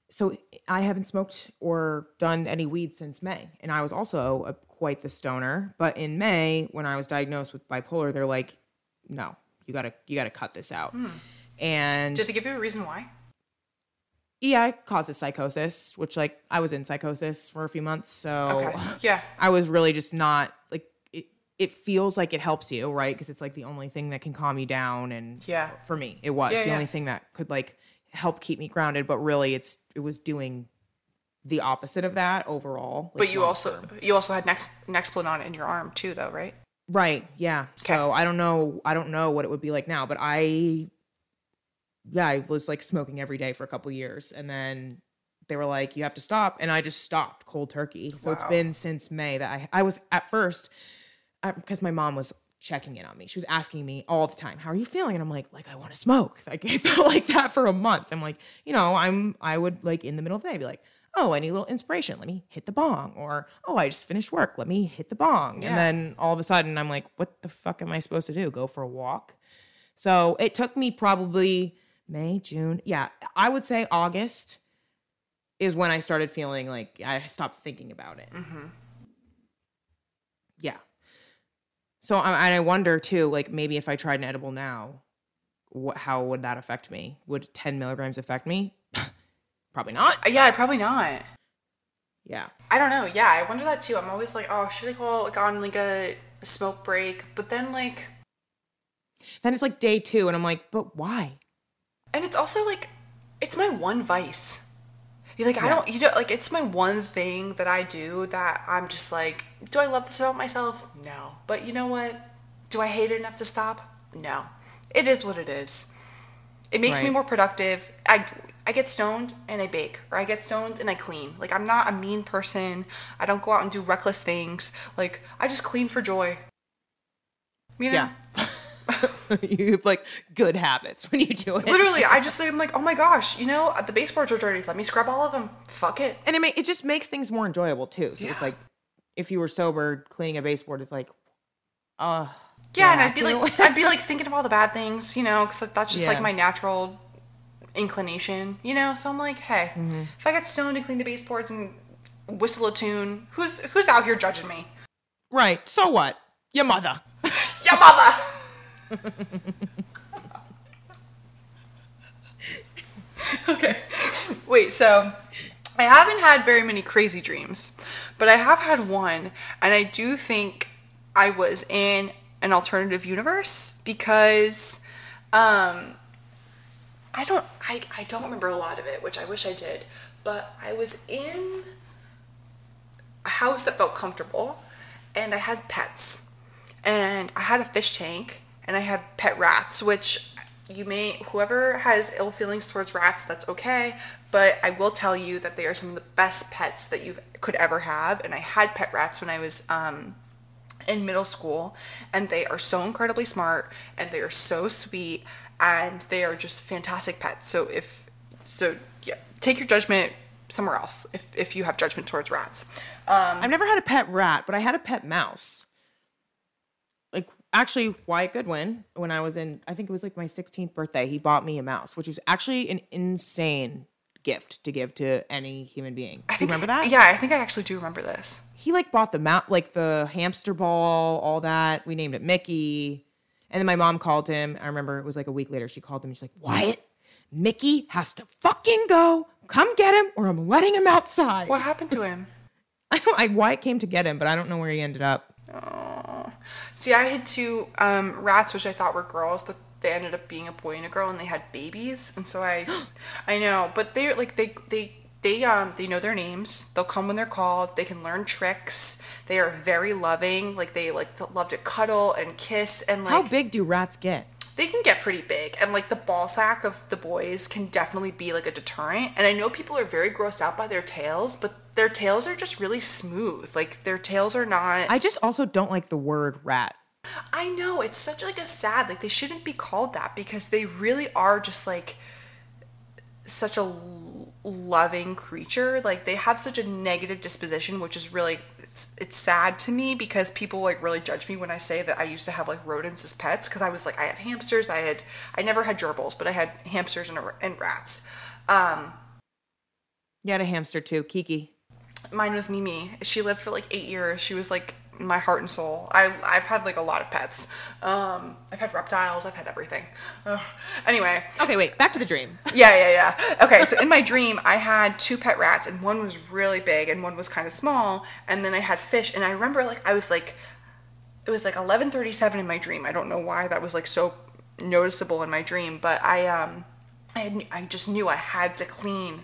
so I haven't smoked or done any weed since May, and I was also a, quite the stoner. But in May, when I was diagnosed with bipolar, they're like, "No, you gotta you gotta cut this out." Hmm. And
Did they give you a reason why?
yeah, it causes psychosis, which like I was in psychosis for a few months, so
Okay. Yeah.
I was really just not like it. It feels like it helps you, right? Because it's like the only thing that can calm you down, and
Yeah.
for me, it was
Yeah,
the
yeah.
only thing that could like help keep me grounded. But really, it's it was doing the opposite of that overall. like,
But you also
term.
you also had next Nexplanon in your arm too, though, right?
right, yeah. So I don't know. I don't know what it would be like now, but I, yeah, I was like smoking every day for a couple years, and then they were like, "You have to stop," and I just stopped cold turkey. So it's been since May that I I was at first because my mom was checking in on me. She was asking me all the time, "How are you feeling?" And I'm like, "Like I want to smoke." Like I felt like that for a month. I'm like, you know, I'm I would like in the middle of the day be like, oh, I need a little inspiration. Let me hit the bong. Or, oh, I just finished work. Let me hit the bong.
Yeah.
And then all of a sudden, I'm like, what the fuck am I supposed to do? Go for a walk? So it took me probably May, June. Yeah, I would say August is when I started feeling like I stopped thinking about it. Yeah. So I, I wonder too, like maybe if I tried an edible now, what, how would that affect me? Would 10 milligrams affect me? Probably not.
Uh, Yeah, probably not.
Yeah.
I don't know. Yeah, I wonder that too. I'm always like, oh, should I go like on like a smoke break? But then like,
Then it's like day two, and I'm like, but why?
and it's also like, it's my one vice. You're like, I don't, you know, like it's my one thing that I do that I'm just like, do I love this about myself? No. But you know what? Do I hate it enough to stop? No. It is what it is. It makes me more productive. I I get stoned and I bake, or I get stoned and I clean. Like I'm not a mean person. I don't go out and do reckless things. Like I just clean for joy. You know?
Yeah. you have like good habits when you do it.
Literally, I just say I'm like, oh my gosh, you know, the baseboards are dirty. Let me scrub all of them. Fuck it.
And it, ma- it just makes things more enjoyable too. So
Yeah.
it's like, if you were sober, cleaning a baseboard is like, uh,
Yeah, and I'd be like, I'd be like thinking of all the bad things, you know, because that's just like my natural inclination, you know. So I'm like, hey,
Mm-hmm.
if I got stoned and clean the baseboards and whistle a tune, who's who's out here judging me?
right. So what? Your mother.
Your mother. okay. Wait, so I haven't had very many crazy dreams, but I have had one, and I do think I was in an alternative universe because um I don't I, I don't remember a lot of it, which I wish I did, but I was in a house that felt comfortable and I had pets. And I had a fish tank and I had pet rats, which you may whoever has ill feelings towards rats, that's okay. But I will tell you that they are some of the best pets that you could ever have. And I had pet rats when I was um, in middle school, and they are so incredibly smart and they are so sweet and they are just fantastic pets. So if so, yeah, take your judgment somewhere else if if you have judgment towards rats. Um,
I've never had a pet rat, but I had a pet mouse. Actually, Wyatt Goodwin, when I was in, I think it was like my 16th birthday, he bought me a mouse, which was actually an insane gift to give to any human being.
I
Do you remember that?
Yeah, I think I actually do remember this.
He like bought the mount, like the hamster ball, all that. We named it Mickey. And then my mom called him. I remember it was like a week later. She called him. She's like, Wyatt, Mickey has to fucking go. Come get him, or I'm letting him outside.
What happened to him?
I don't. I Wyatt came to get him, but I don't know where he ended up.
See, I had two um, rats, which I thought were girls, but they ended up being a boy and a girl, and they had babies. And so I, I know, but they're like they they they um they know their names. They'll come when they're called. They can learn tricks. They are very loving. Like they like to, love to cuddle and kiss and like
How big do rats get?
they can get pretty big and like the ball sack of the boys can definitely be like a deterrent and i know people are very grossed out by their tails but their tails are just really smooth like their tails are not
I just also don't like the word rat.
i know it's such like a sad like they shouldn't be called that because they really are just like such a l- loving creature like they have such a negative disposition which is really it's, it's sad to me because people like really judge me when i say that i used to have like rodents as pets because i was like i had hamsters i had i never had gerbils but i had hamsters and, and rats um
You had a hamster too, Kiki.
Mine was mimi she lived for like eight years she was like my heart and soul i i've had like a lot of pets um i've had reptiles i've had everything Ugh. anyway
Okay, wait. Back to the dream.
yeah, yeah, yeah. Okay, so in my dream, I had two pet rats, and one was really big, and one was kind of small. And then I had fish, and I remember like I was like, it was like eleven thirty seven in my dream. I don't know why that was like so noticeable in my dream, but I um, I had, I just knew I had to clean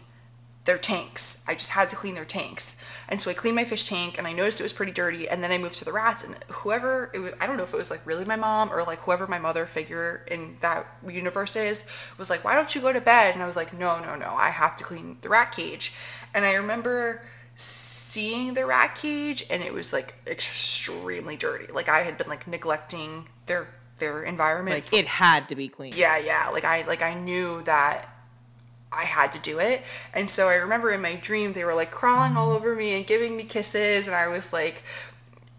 their tanks. I just had to clean their tanks. And so I cleaned my fish tank and I noticed it was pretty dirty. And then I moved to the rats and whoever, it was, I don't know if it was like really my mom or like whoever my mother figure in that universe is, was like, why don't you go to bed? And I was like, no, no, no, I have to clean the rat cage. And I remember seeing the rat cage and it was like extremely dirty. Like I had been like neglecting their, their environment
Like it had to be clean.
yeah yeah like i like i knew that I had to do it. And so I remember in my dream they were like crawling all over me and giving me kisses and I was like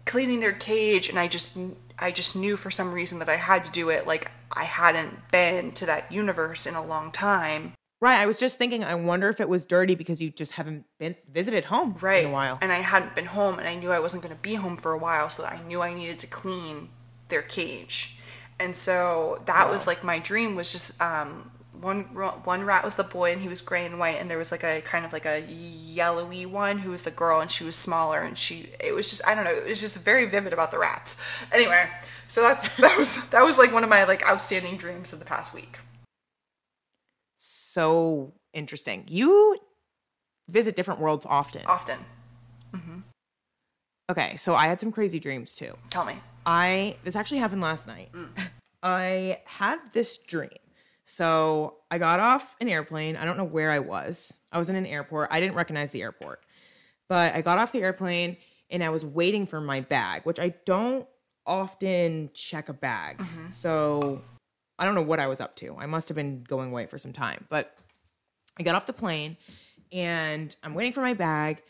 cleaning their cage and I just I just knew for some reason that I had to do it like I hadn't been to that universe in a long time.
Right. I was just thinking, I wonder if it was dirty because you just haven't been visited home
right.
in a while.
And I hadn't been home and I knew I wasn't going to be home for a while, so I knew I needed to clean their cage. And so that wow. was like my dream was just um, one one rat was the boy and he was gray and white and there was like a kind of like a yellowy one who was the girl and she was smaller and she it was just I don't know it was just very vivid about the rats. Anyway, so that's that was that was like one of my like outstanding dreams of the past week
so interesting. You visit different worlds often.
Often. Mm-hmm.
Okay, so I had some crazy dreams too.
Tell me.
I this actually happened last night. Mm. I had this dream. So I got off an airplane. I don't know where I was. I was in an airport. I didn't recognize the airport, but I got off the airplane and I was waiting for my bag, which I don't often check a bag. Mm-hmm. So I don't know what I was up to. I must have been going away for some time. But I got off the plane and I'm waiting for my bag.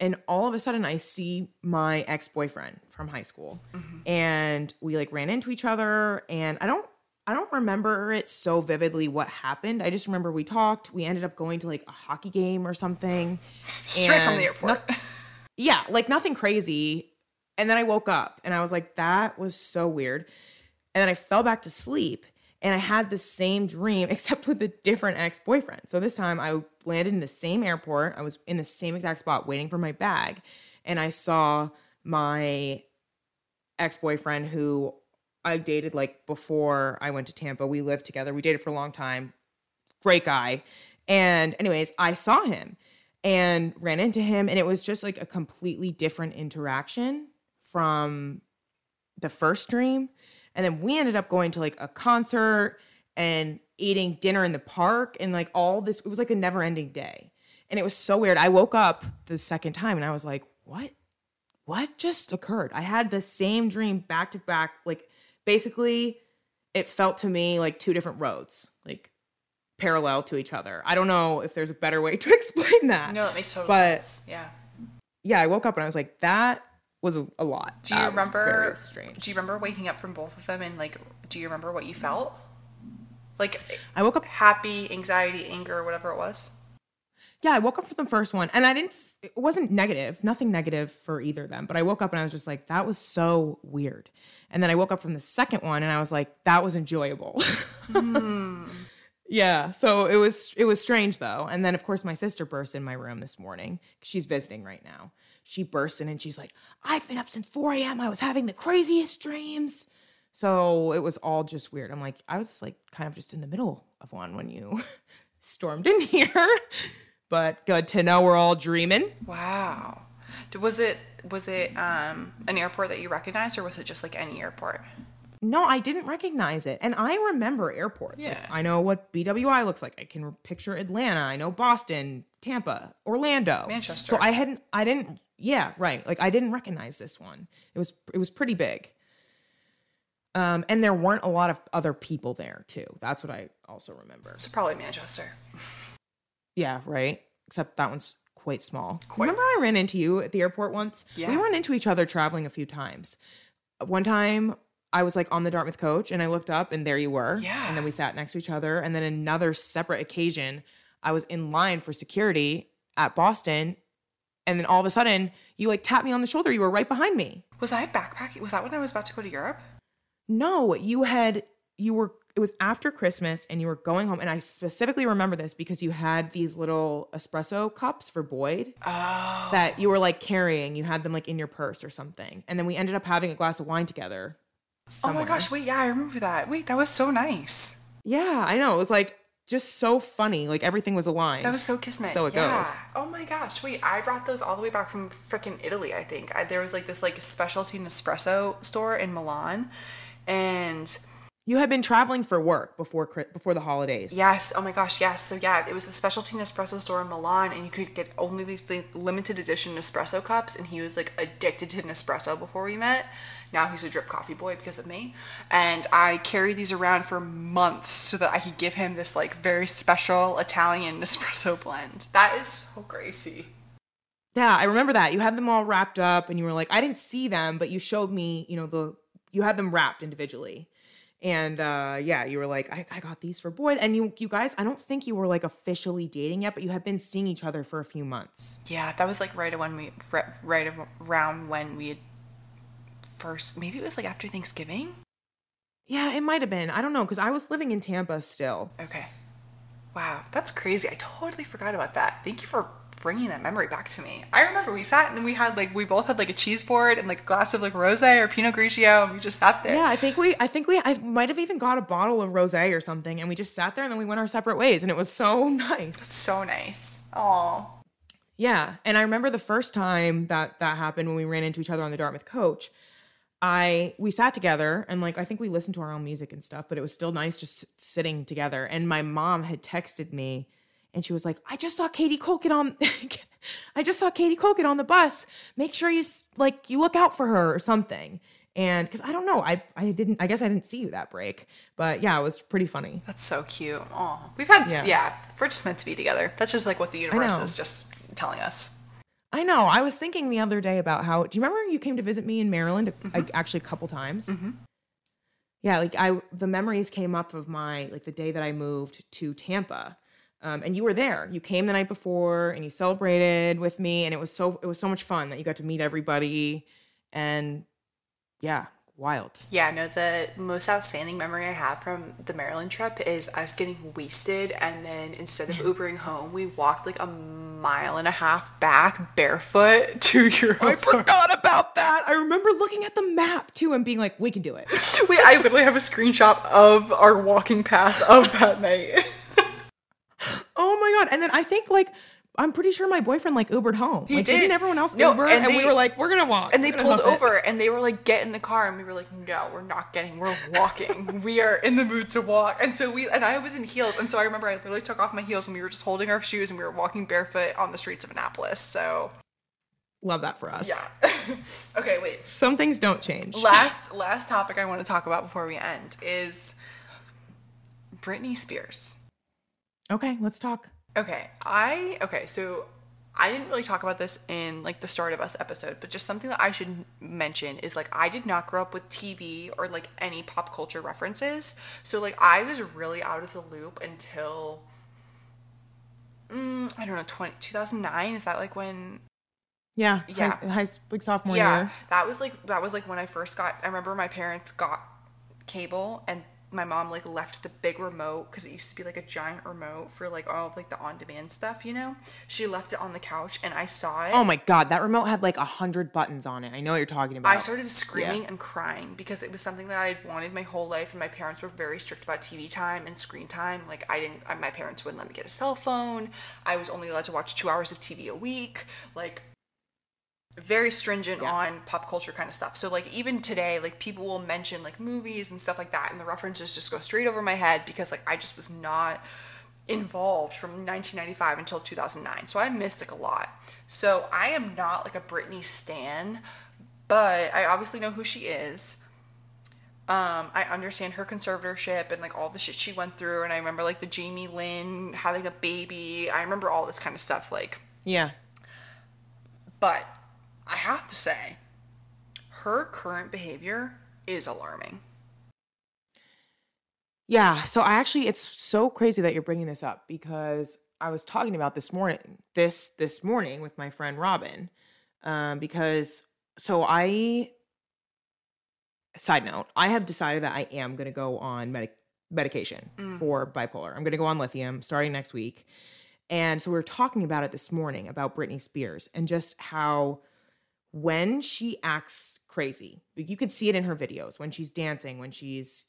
And all of a sudden, I see my ex boyfriend from high school. Mm-hmm. And we like ran into each other. And I don't. I don't remember it so vividly what happened. I just remember we talked. We ended up going to like a hockey game or something.
Straight from the airport.
No, yeah, like nothing crazy. And then I woke up and I was like, that was so weird. And then I fell back to sleep and I had the same dream, except with a different ex boyfriend. So this time I landed in the same airport. I was in the same exact spot waiting for my bag. And I saw my ex boyfriend who I dated like before I went to Tampa. We lived together. We dated for a long time. Great guy. And, anyways, I saw him and ran into him. And it was just like a completely different interaction from the first dream and then we ended up going to like a concert and eating dinner in the park and like all this. It was like a never ending day. And it was so weird. I woke up the second time and I was like, what? What just occurred? I had the same dream back to back. Like basically, it felt to me like two different roads, like parallel to each other. I don't know if there's a better way to explain that.
No, it makes total but, sense. Yeah.
Yeah, I woke up and I was like, that was a, a lot.
Do you remember? strange. Do you remember waking up from both of them and like? Do you remember what you felt? Like
I woke up
happy, anxiety, anger, whatever it was.
Yeah, I woke up from the first one, and I didn't. It wasn't negative, nothing negative for either of them. But I woke up and I was just like, that was so weird. And then I woke up from the second one, and I was like, that was enjoyable. mm. Yeah, so it was it was strange though. And then of course my sister burst in my room this morning. She's visiting right now she bursts in and she's like, I've been up since 4 a.m. I was having the craziest dreams. So it was all just weird. I'm like, I was like kind of just in the middle of one when you stormed in here. But good to know we're all dreaming.
Wow. Was it was it um, an airport that you recognized or was it just like any airport?
No, I didn't recognize it. And I remember airports.
Yeah.
Like, I know what BWI looks like. I can picture Atlanta. I know Boston, Tampa, Orlando,
Manchester.
So I hadn't I didn't yeah, right. Like I didn't recognize this one. It was it was pretty big. Um, and there weren't a lot of other people there too. That's what I also remember.
So probably Manchester.
Yeah, right. Except that one's quite small. Quite remember I ran into you at the airport once?
Yeah.
We ran into each other traveling a few times. One time I was like on the Dartmouth coach and I looked up and there you were.
Yeah.
And then we sat next to each other. And then another separate occasion, I was in line for security at Boston and then all of a sudden you like tapped me on the shoulder. You were right behind me.
Was I backpacking? Was that when I was about to go to Europe?
No, you had you were it was after Christmas and you were going home and I specifically remember this because you had these little espresso cups for Boyd
oh.
that you were like carrying. You had them like in your purse or something. And then we ended up having a glass of wine together.
Somewhere. Oh my gosh, wait, yeah, I remember that. Wait, that was so nice.
Yeah, I know. It was like just so funny. Like everything was aligned.
That was so kismet.
So it
yeah.
goes.
Oh my gosh! Wait, I brought those all the way back from freaking Italy. I think I, there was like this like specialty Nespresso store in Milan, and
You had been traveling for work before before the holidays.
Yes. Oh my gosh. Yes. So yeah, it was a specialty Nespresso store in Milan, and you could get only these li- limited edition Nespresso cups. And he was like addicted to Nespresso before we met. Now he's a drip coffee boy because of me, and I carried these around for months so that I could give him this like very special Italian Nespresso blend. That is so crazy.
Yeah, I remember that. You had them all wrapped up and you were like, I didn't see them, but you showed me, you know, the you had them wrapped individually. And uh yeah, you were like, I, I got these for Boyd. And you you guys, I don't think you were like officially dating yet, but you had been seeing each other for a few months.
Yeah, that was like right when we right, around when we had first. Maybe it was like after Thanksgiving.
Yeah, it might have been. I don't know, because I was living in Tampa still.
Okay. Wow, that's crazy. I totally forgot about that. Thank you for bringing that memory back to me. I remember we sat and we had like we both had like a cheese board and like a glass of like rosé or Pinot Grigio and we just sat there.
Yeah, I think we I think we I might have even got a bottle of rosé or something and we just sat there and then we went our separate ways and it was so nice.
So nice. Oh.
Yeah, and I remember the first time that that happened when we ran into each other on the Dartmouth coach. I we sat together and like I think we listened to our own music and stuff, but it was still nice just sitting together. And my mom had texted me and she was like, "I just saw Katey Colt get on I just saw Katey Colt get on the bus. Make sure you like you look out for her or something." And cuz I don't know, I I didn't I guess I didn't see you that break. But yeah, it was pretty funny.
That's so cute. Oh, we've had yeah.
Yeah.
we're just meant to be together. That's just like what the universe is just telling us.
I know. I was thinking the other day about how. Do you remember you came to visit me in Maryland? Mm-hmm. Like, actually, a couple times. Mm-hmm. Yeah, like I, the memories came up of my like the day that I moved to Tampa, um, and you were there. You came the night before, and you celebrated with me, and it was so it was so much fun that you got to meet everybody, and yeah, wild.
Yeah, no, the most outstanding memory I have from the Maryland trip is us getting wasted and then instead of Ubering home, we walked like a mile and a half back barefoot to your
I forgot about that. I remember looking at the map too and being like, "We can do it."
Wait, I literally have a screenshot of our walking path of that night.
Oh my god! And then I think like I'm pretty sure my boyfriend like Ubered home.
He
like,
did.
Didn't everyone else
No,
Uber?
and
And, we were like, we're gonna walk.
And they pulled
hoof it.
over and they were like, get in the car. And we were like, no, we're not getting, we're walking. we are in the mood to walk. And so we, and I was in heels. And so I remember I literally took off my heels and we were just holding our shoes and we were walking barefoot on the streets of Annapolis. So
Love that for us.
yeah. okay, wait.
Some things don't change.
Last, last topic I want to talk about before we end is Britney Spears.
Okay, let's talk.
Okay, I okay, so I didn't really talk about this in like the start of us episode, but just something that I should mention is like I did not grow up with TV or like any pop culture references. So like I was really out of the loop until mm, I don't know, 20, 2009 is that like when
Yeah.
Yeah.
High, high like sophomore
yeah,
year.
that was like that was like when I first got. I remember my parents got cable, and my mom like left the big remote because it used to be like a giant remote for like all of like the on-demand stuff. You know, she left it on the couch, and I saw it.
Oh my god, that remote had like a hundred buttons on it. I know what you're talking about.
I started screaming and crying because it was something that I had wanted my whole life, and my parents were very strict about TV time and screen time. Like I didn't, I- my parents wouldn't let me get a cell phone. I was only allowed to watch two hours of TV a week. Like very stringent
Yeah.
on pop culture kind of stuff. So like even today, like people will mention like movies and stuff like that, and the references just go straight over my head because like I just was not involved from 1995 until 2009. So I missed like a lot. So I am not like a Britney stan, but I obviously know who she is. Um, I understand her conservatorship and like all the shit she went through, and I remember like the Jamie Lynn having a baby. I remember all this kind of stuff. Like,
yeah.
but I have to say, her current behavior is alarming.
Yeah. So I actually, it's so crazy that you're bringing this up because I was talking about this morning, this this morning with my friend Robin, um, because so I. Side note: I have decided that I am going to go on medic medication for bipolar. I'm going to go on lithium starting next week, and so we were talking about it this morning about Britney Spears and just how when she acts crazy, you could see it in her videos when she's dancing, when she's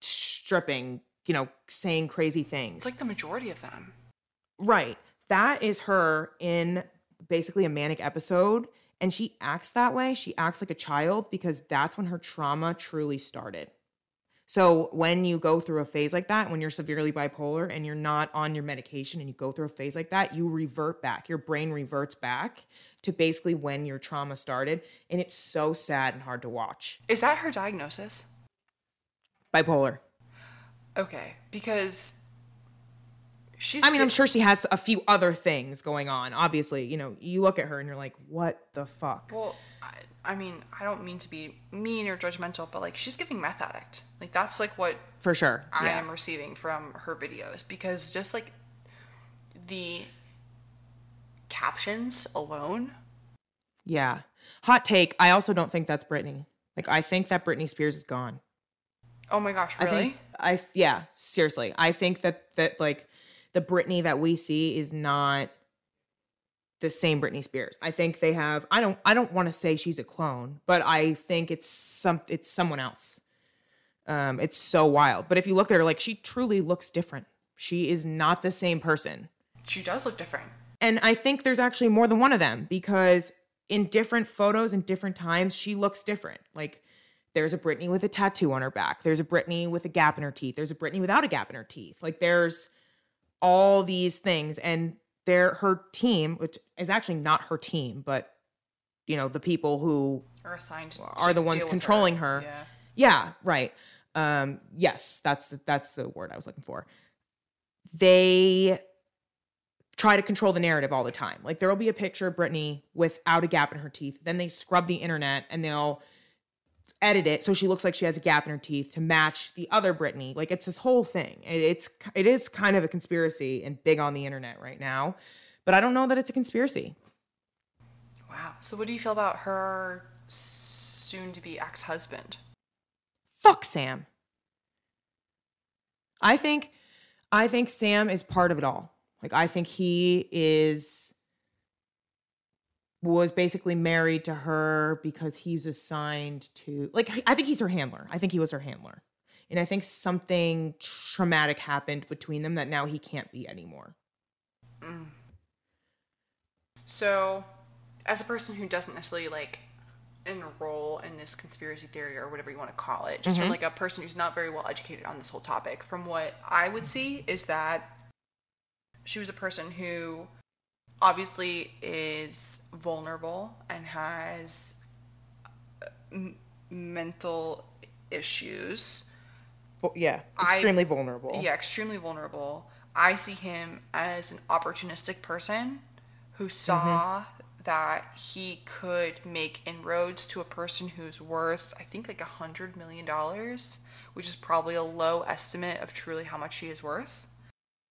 stripping, you know, saying crazy things.
It's like the majority of them.
right. That is her in basically a manic episode. And she acts that way. She acts like a child because that's when her trauma truly started. So when you go through a phase like that, when you're severely bipolar and you're not on your medication and you go through a phase like that, you revert back. Your brain reverts back to basically when your trauma started. And it's so sad and hard to watch.
Is that her diagnosis?
Bipolar.
Okay, because she's.
I mean, I'm sure she has a few other things going on. Obviously, you know, you look at her and you're like, what the fuck?
Well, I, I mean, I don't mean to be mean or judgmental, but like she's giving meth addict. Like that's like what
For sure.
I
yeah.
am receiving from her videos because just like the captions alone.
Yeah. Hot take. I also don't think that's Britney. Like, I think that Britney Spears is gone.
Oh my gosh,
I
really?
think I yeah, seriously. I think that that like the Britney that we see is not the same Britney Spears. I think they have I don't I don't want to say she's a clone, but I think it's some it's someone else. Um it's so wild. But if you look at her like she truly looks different. She is not the same person.
she does look different.
And I think there's actually more than one of them because in different photos and different times, she looks different. Like there's a Britney with a tattoo on her back. There's a Britney with a gap in her teeth. There's a Britney without a gap in her teeth. Like there's all these things. And they're her team, which is actually not her team, but you know, the people who
are assigned to
are the ones controlling her.
Yeah.
yeah, right. Um, yes, that's the, that's the word I was looking for. They try to control the narrative all the time. Like there will be a picture of Britney without a gap in her teeth. Then they scrub the internet and they'll edit it so she looks like she has a gap in her teeth to match the other Britney. Like it's this whole thing. It's it is kind of a conspiracy and big on the internet right now. But I don't know that it's a conspiracy.
Wow. So what do you feel about her soon to be ex-husband?
fuck Sam. I think I think Sam is part of it all. Like I think he is was basically married to her because he's assigned to like I think he's her handler. I think he was her handler. And I think something traumatic happened between them that now he can't be anymore. Mm.
So, as a person who doesn't necessarily like enroll in this conspiracy theory or whatever you want to call it, just from mm-hmm. like a person who's not very well educated on this whole topic, from what I would see is that she was a person who obviously is vulnerable and has uh, m- mental issues.
Well, yeah,
I-
extremely vulnerable.
Yeah, extremely vulnerable. I see him as an opportunistic person who saw that he could make inroads to a person who's worth, I think, like a hundred million dollars, which is probably a low estimate of truly how much he is worth.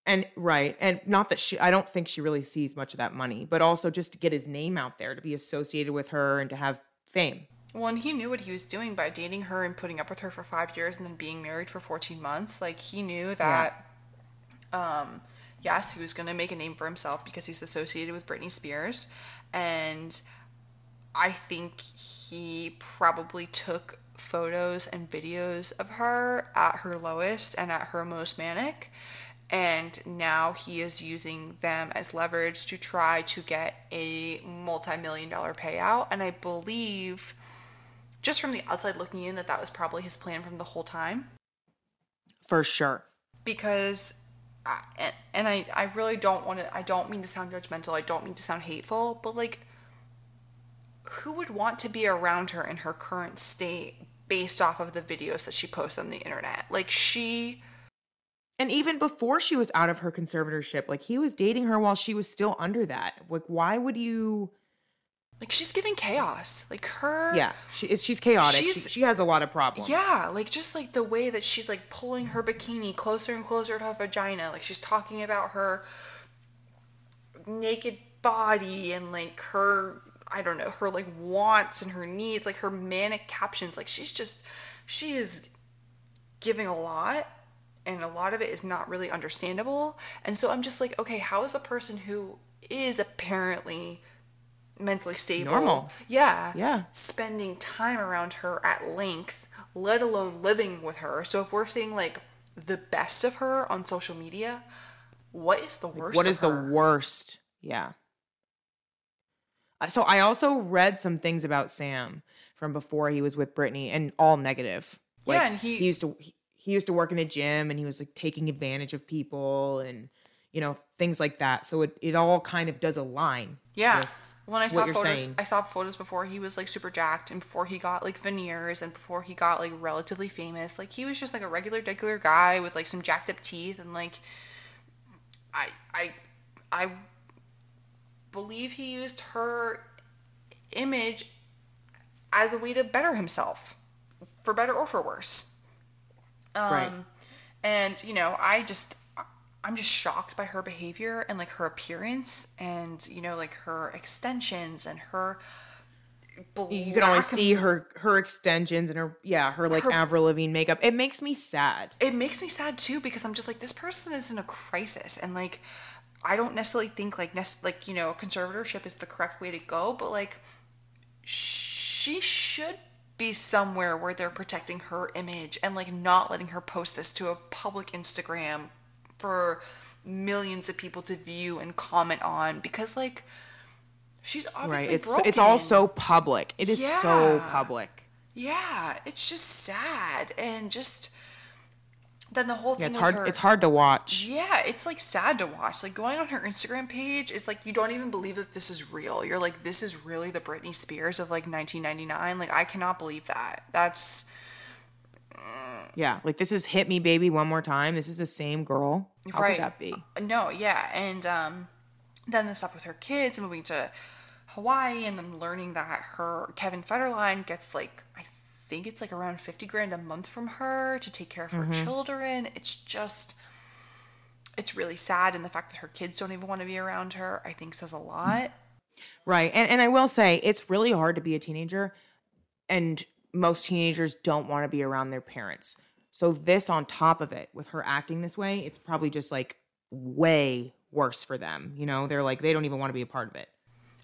And right. And not that she I don't think she really sees much of that money, but also just to get his name out there, to be associated with her and to have fame.
Well, and he knew what he was doing by dating her and putting up with her for five years and then being married for 14 months. Like, he knew that, um, yes, he was going to make a name for himself because he's associated with Britney Spears. And I think he probably took photos and videos of her at her lowest and at her most manic. And now he is using them as leverage to try to get a multi million dollar payout. And I believe, just from the outside looking in, that that was probably his plan from the whole time
For sure.
because I, and, and I, I really don't want to i don't mean to sound judgmental i don't mean to sound hateful but like who would want to be around her in her current state based off of the videos that she posts on the internet like she
And even before she was out of her conservatorship, like he was dating her while she was still under that. Like, why would you?
like she's giving chaos like her
Yeah, she. She's chaotic. she, she has a lot of problems.
Yeah, like just like the way that she's like pulling her bikini closer and closer to her vagina. Like she's talking about her naked body and like her I don't know, her like wants and her needs, like her manic captions. Like she's just she is giving a lot and a lot of it is not really understandable. And so I'm just like, okay, how is a person who is apparently mentally stable
Normal.
yeah
Yeah.
spending time around her at length let alone living with her so if we're seeing like the best of her on social media what is the worst
What is the worst? Yeah. So I also read some things about Sam from before he was with Britney, and all negative.
Yeah, and he-
used to he, he used to work in a gym and he was like taking advantage of people and you know things like that. So it it all kind of does align.
Yeah. When I saw photos,
saying.
I saw photos before he was like super jacked and before he got like veneers and before he got like relatively famous. Like he was just like a regular, regular guy with like some jacked up teeth and like I I I believe he used her image as a way to better himself, for better or for worse. Um,
Right.
And you know, I just I'm just shocked by her behavior and like her appearance and you know like her extensions and her.
you can always see her her extensions and her yeah her like
Her-
Avril Lavigne makeup. It makes me sad.
It makes me sad too because I'm just like this person is in a crisis and like I don't necessarily think like nec- like you know conservatorship is the correct way to go, but like she should be somewhere where they're protecting her image and like not letting her post this to a public Instagram for millions of people to view and comment on because like she's obviously
Right. It's
broken.
it's all so public. It is so public.
yeah it's just sad and just then the whole thing
Yeah, it's hard
her,
it's hard to watch.
yeah, it's like sad to watch. Like going on her Instagram page, it's like you don't even believe that this is real. You're like, this is really the Britney Spears of like 1999. Like I cannot believe that. That's
Yeah, like this is hit me baby one more time. This is the same girl. How
right.
could that be?
no, yeah, and um, then the stuff with her kids moving to Hawaii, and then learning that her Kevin Federline gets like I think it's like around 50 grand a month from her to take care of her mm-hmm. children. It's just. It's really sad, and the fact that her kids don't even want to be around her, I think, says a lot.
Right. And and I will say it's really hard to be a teenager and most teenagers don't want to be around their parents. So this on top of it with her acting this way, it's probably just like way worse for them. You know, they're like they don't even want to be a part of it.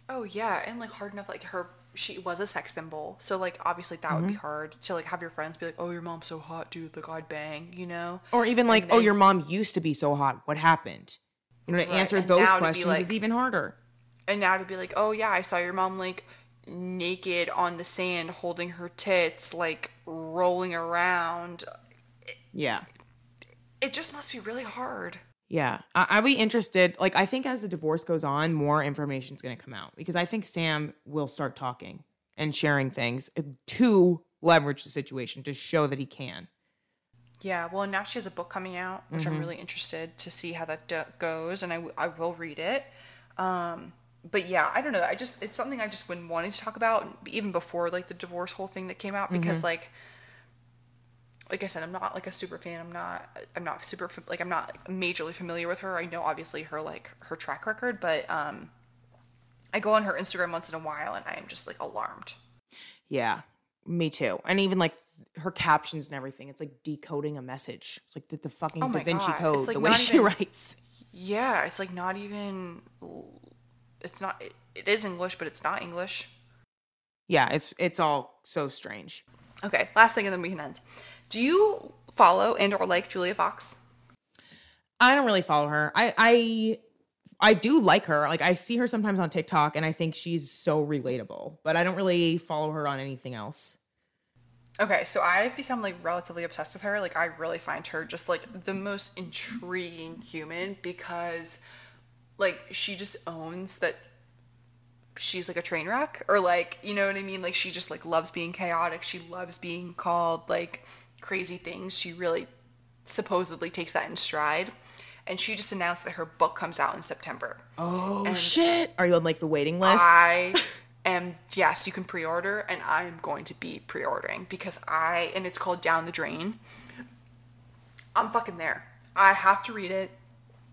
Oh yeah, and like hard enough like her she was a sex symbol. So like obviously that would be mm-hmm. hard to like have your friends be like, "Oh, your mom's so hot, dude. Like I'd bang," you know?
Or even like,
And
oh, your mom used to be so hot. What happened? You know, to
Right,
answer
and
those
now to be
questions
like-
is even harder.
And now to be like, "Oh yeah, I saw your mom like naked on the sand holding her tits like rolling around."
Yeah.
It just must be really hard.
Yeah, I- I'd be interested. Like, I think as the divorce goes on, more information is going to come out because I think Sam will start talking and sharing things uh, to leverage the situation to show that he can.
Yeah, well, now she has a book coming out, which I'm mm-hmm. really interested to see how that do- goes, and I, w- I will read it. Um, but yeah, I don't know. I just it's something I just been wanting to talk about even before like the divorce whole thing that came out because mm-hmm. like like I said, I'm not like a super fan. I'm not I'm not super like I'm not like, majorly familiar with her. I know obviously her like her track record, but um, I go on her Instagram once in a while, and I am just like alarmed.
Yeah, me too. And even like her captions and everything, it's like decoding a message. It's like the, the fucking
Oh
Da Vinci
God.
Code,
like,
the way
not
she writes.
Yeah, it's like not even. It's not. It, it is English, but it's not English.
Yeah, it's it's all so strange.
Okay, last thing, and then we can end. Do you follow and or like Julia Fox?
I don't really follow her. I I I do like her. Like I see her sometimes on TikTok and I think she's so relatable, but I don't really follow her on anything else.
Okay, so I've become like relatively obsessed with her. Like I really find her just like the most intriguing human because like she just owns that she's like a train wreck or like you know what I mean? Like she just like loves being chaotic. She loves being called like crazy things. She really supposedly takes that in stride. And she just announced that her book comes out in September.
Oh shit. Are you on like the waiting list?
I am yes, you can pre-order and I am going to be pre-ordering because I and it's called Down the Drain. I'm fucking there. I have to read it.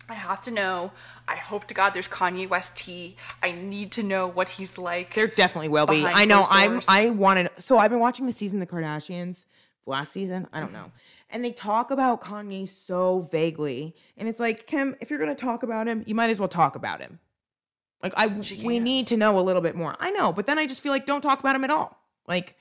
I have to know. I hope to God there's Kanye West tea. I need to know what he's like.
there definitely will be. I know I'm. I wanted so I've been watching the season of the Kardashians last season, I don't know. And they talk about Kanye so vaguely. And it's like, Kim, if you're gonna talk about him, you might as well talk about him. Like I we need to know a little bit more. I know, but then I just feel like don't talk about him at all. Like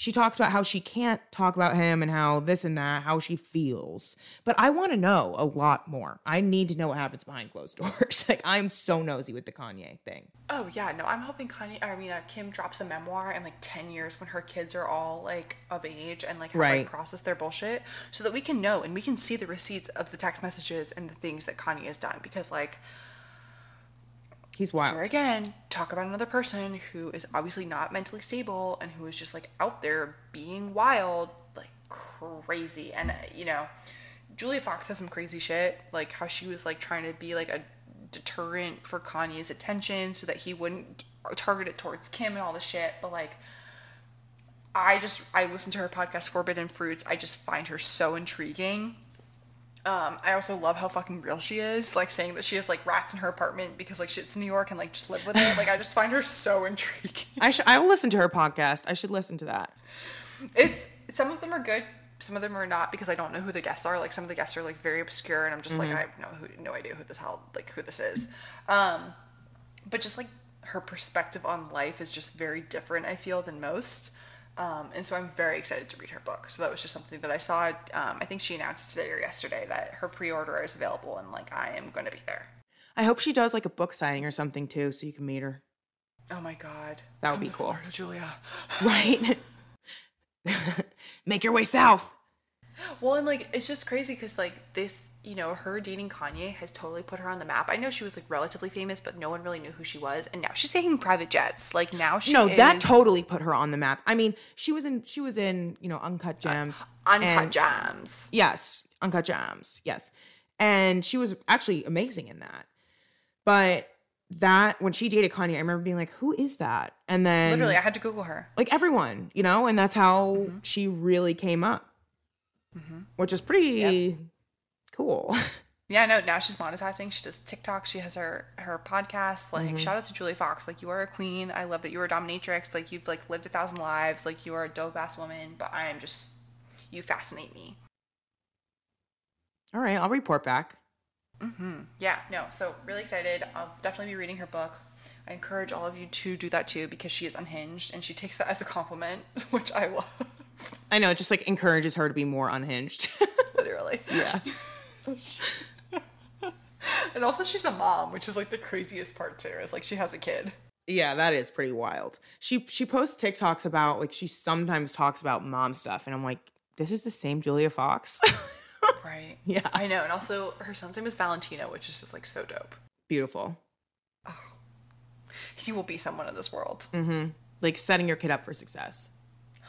she talks about how she can't talk about him and how this and that, how she feels. But I want to know a lot more. I need to know what happens behind closed doors. like I'm so nosy with the Kanye thing.
Oh yeah, no, I'm hoping Kanye. I mean, uh, Kim drops a memoir in like ten years when her kids are all like of age and like have
Right.
like processed their bullshit, so that we can know and we can see the receipts of the text messages and the things that Kanye has done. Because like
He's wild.
here again, talk about another person who is obviously not mentally stable and who is just like out there being wild, like crazy. And uh, you know, Julia Fox has some crazy shit, like how she was like trying to be like a deterrent for Kanye's attention so that he wouldn't target it towards Kim and all the shit. But like, I just I listened to her podcast Forbidden Fruits. I just find her so intriguing. Um, I also love how fucking real she is, like saying that she has like rats in her apartment because like shit's New York and like just live with it. Like I just find her so intriguing.
I should I will listen to her podcast. I should listen to that.
It's some of them are good, some of them are not because I don't know who the guests are. Like some of the guests are like very obscure, and I'm just like I have no who, no idea who this hell like who this is. Um, but just like her perspective on life is just very different. I feel than most. Um, and so I'm very excited to read her book. So that was just something that I saw. Um, I think she announced today or yesterday that her pre-order is available, and like I am going to be there.
I hope she does like a book signing or something too, so you can meet her.
Oh my god,
That would
Come
be cool.
Florida, Julia.
Right? Make your way south.
Well, and like it's just crazy because like this, you know, her dating Kanye has totally put her on the map. I know she was like relatively famous, but no one really knew who she was, and now she's taking private jets. Like now she
No, that totally put her on the map. I mean, she was in she was in, you know, Uncut Gems.
uncut
and-
gems.
Yes, Uncut Gems. Yes. And she was actually amazing in that. But that when she dated Kanye, I remember being like, "Who is that?" And then
Literally, I had to Google her.
like everyone, you know, and that's how
Mm-hmm.
she really came up. Which is pretty cool.
Yeah, no. Now she's monetizing. She does TikTok. She has her her podcast.
Mm-hmm.
Like, shout out to Julie Fox. Like, you are a queen. I love that you are a dominatrix. Like, you've like lived a thousand lives. Like, you are a dope ass woman. But I am just, you fascinate me.
All right, I'll report back. Mm-hmm.
Yeah, no. So really excited. I'll definitely be reading her book. I encourage all of you to do that too because she is unhinged and she takes that as a compliment, which I love.
I know, it just like encourages her to be more unhinged.
Literally.
yeah.
And also she's a mom, which is like the craziest part too. Is like she has a kid.
Yeah, that is pretty wild. She she posts TikToks about like she sometimes talks about mom stuff and I'm like, this is the same Julia Fox.
Right.
Yeah.
I know. And also her son's name is Valentino, which is just like so dope.
Beautiful.
He will be someone in this world. Mm-hmm.
Like setting your kid up for success.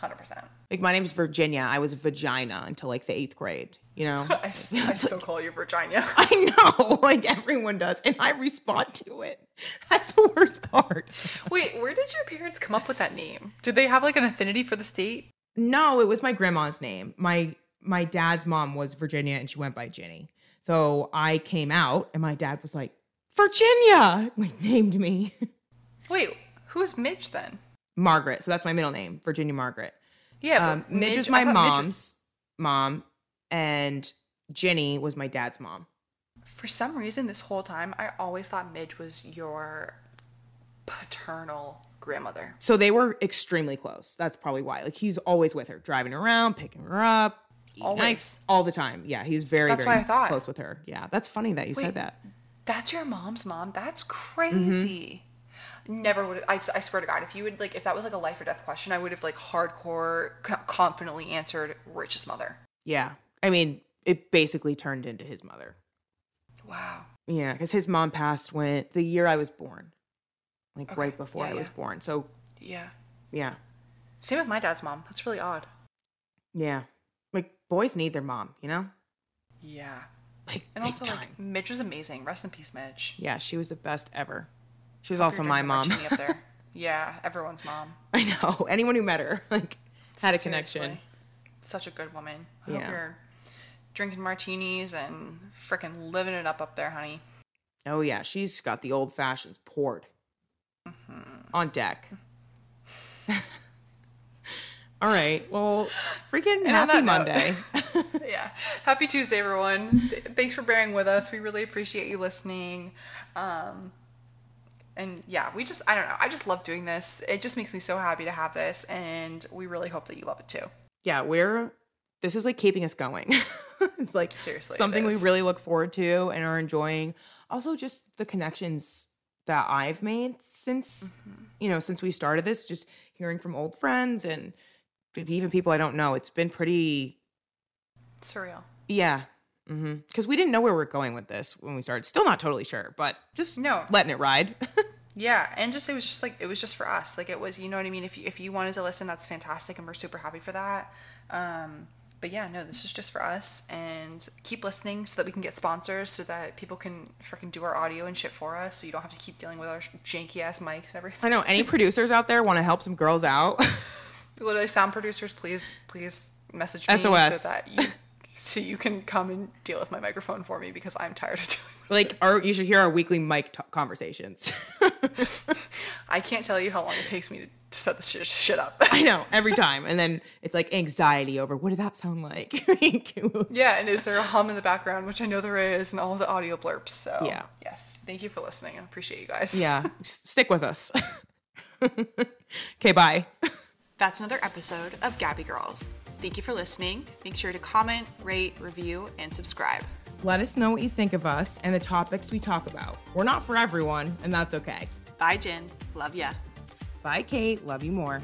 100%.
Like my name's Virginia. I was vagina until like the eighth grade. You know?
I still call you Virginia.
I know, like everyone does, and I respond to it. That's the worst part.
Wait, where did your parents come up with that name? Did they have like an affinity for the state?
No, it was my grandma's name. My my dad's mom was Virginia, and she went by Ginny. So I came out, and my dad was like, "Virginia," like named me
Wait, who's Midge then?
Margaret. So that's my middle name, Virginia Margaret.
Yeah,
Um,
but
Midge was my
thought Midge-
mom's mom, and Ginny was my dad's mom.
For some reason, this whole time, I always thought Midge was your paternal grandmother.
So they were extremely close. That's probably why. Like he's always with her, driving around, picking her up, eating
Always.
ice all the time. Yeah, he's very,
That's
very
what I thought.
close with her. Yeah, that's funny that you
Wait.
said that.
That's your mom's mom. That's crazy. Never would. I, I swear to God, if you would like, if that was like a life or death question, I would have like hardcore, confidently answered richest mother.
Yeah, I mean, it basically turned into his mother.
Wow.
Yeah, because his mom passed when the year I was born, like
Okay.
right before
Yeah,
I was
yeah.
born. So
Yeah.
yeah,
Same with my dad's mom. That's really odd.
yeah, like boys need their mom, you know.
Yeah.
Like
And also,
time.
like, Midge was amazing. Rest in peace, Midge.
yeah, she was the best ever. She was
Hope
also my mom.
up there. Yeah, everyone's mom.
I know. Anyone who met her like had a connection.
Such a good woman. I
Yeah.
hope you're drinking martinis and freaking living it up up there, honey.
Oh yeah, she's got the old fashions poured on deck. All right. Well, freaking happy Monday.
yeah. Happy Tuesday, everyone. Thanks for bearing with us. We really appreciate you listening. Um, and yeah, we just I don't know. I just love doing this. It just makes me so happy to have this, and we really hope that you love it too.
Yeah, we're this is like keeping us going. it's like
Seriously,
something we really look forward to and are enjoying. Also, just the connections that I've made since
Mm-hmm.
you know since we started this, just hearing from old friends and even people I don't know. It's been pretty
Surreal.
yeah. Because we didn't know where we are going with this when we started. Still not totally sure, but just
No.
letting it ride.
Yeah, and just it was just like it was just for us. Like it was, you know what I mean. If you if you wanted to listen, that's fantastic, and we're super happy for that. Um, but yeah, no, this is just for us, and keep listening so that we can get sponsors, so that people can freaking do our audio and shit for us, so you don't have to keep dealing with our janky ass mics and everything.
I know any producers out there want to help some girls out.
Literally, sound producers, please, please message me
SOS.
so that you so you can come and deal with my microphone for me because I'm tired of doing. with
like, our you should hear our weekly mic t- conversations.
I can't tell you how long it takes me to, to set this shit, shit up.
I know every time, and then it's like anxiety over what did that sound like?
Yeah, and is there a hum in the background, which I know there is, and all the audio blurps. So
Yeah.
yes, thank you for listening. I appreciate you guys.
yeah, stick with us. okay, bye.
That's another episode of Gabby Girls. Thank you for listening. Make sure to comment, rate, review, and subscribe.
Let us know what you think of us and the topics we talk about. We're not for everyone, and that's okay.
Bye, Gin. Love ya.
Bye, Kate. Love you more.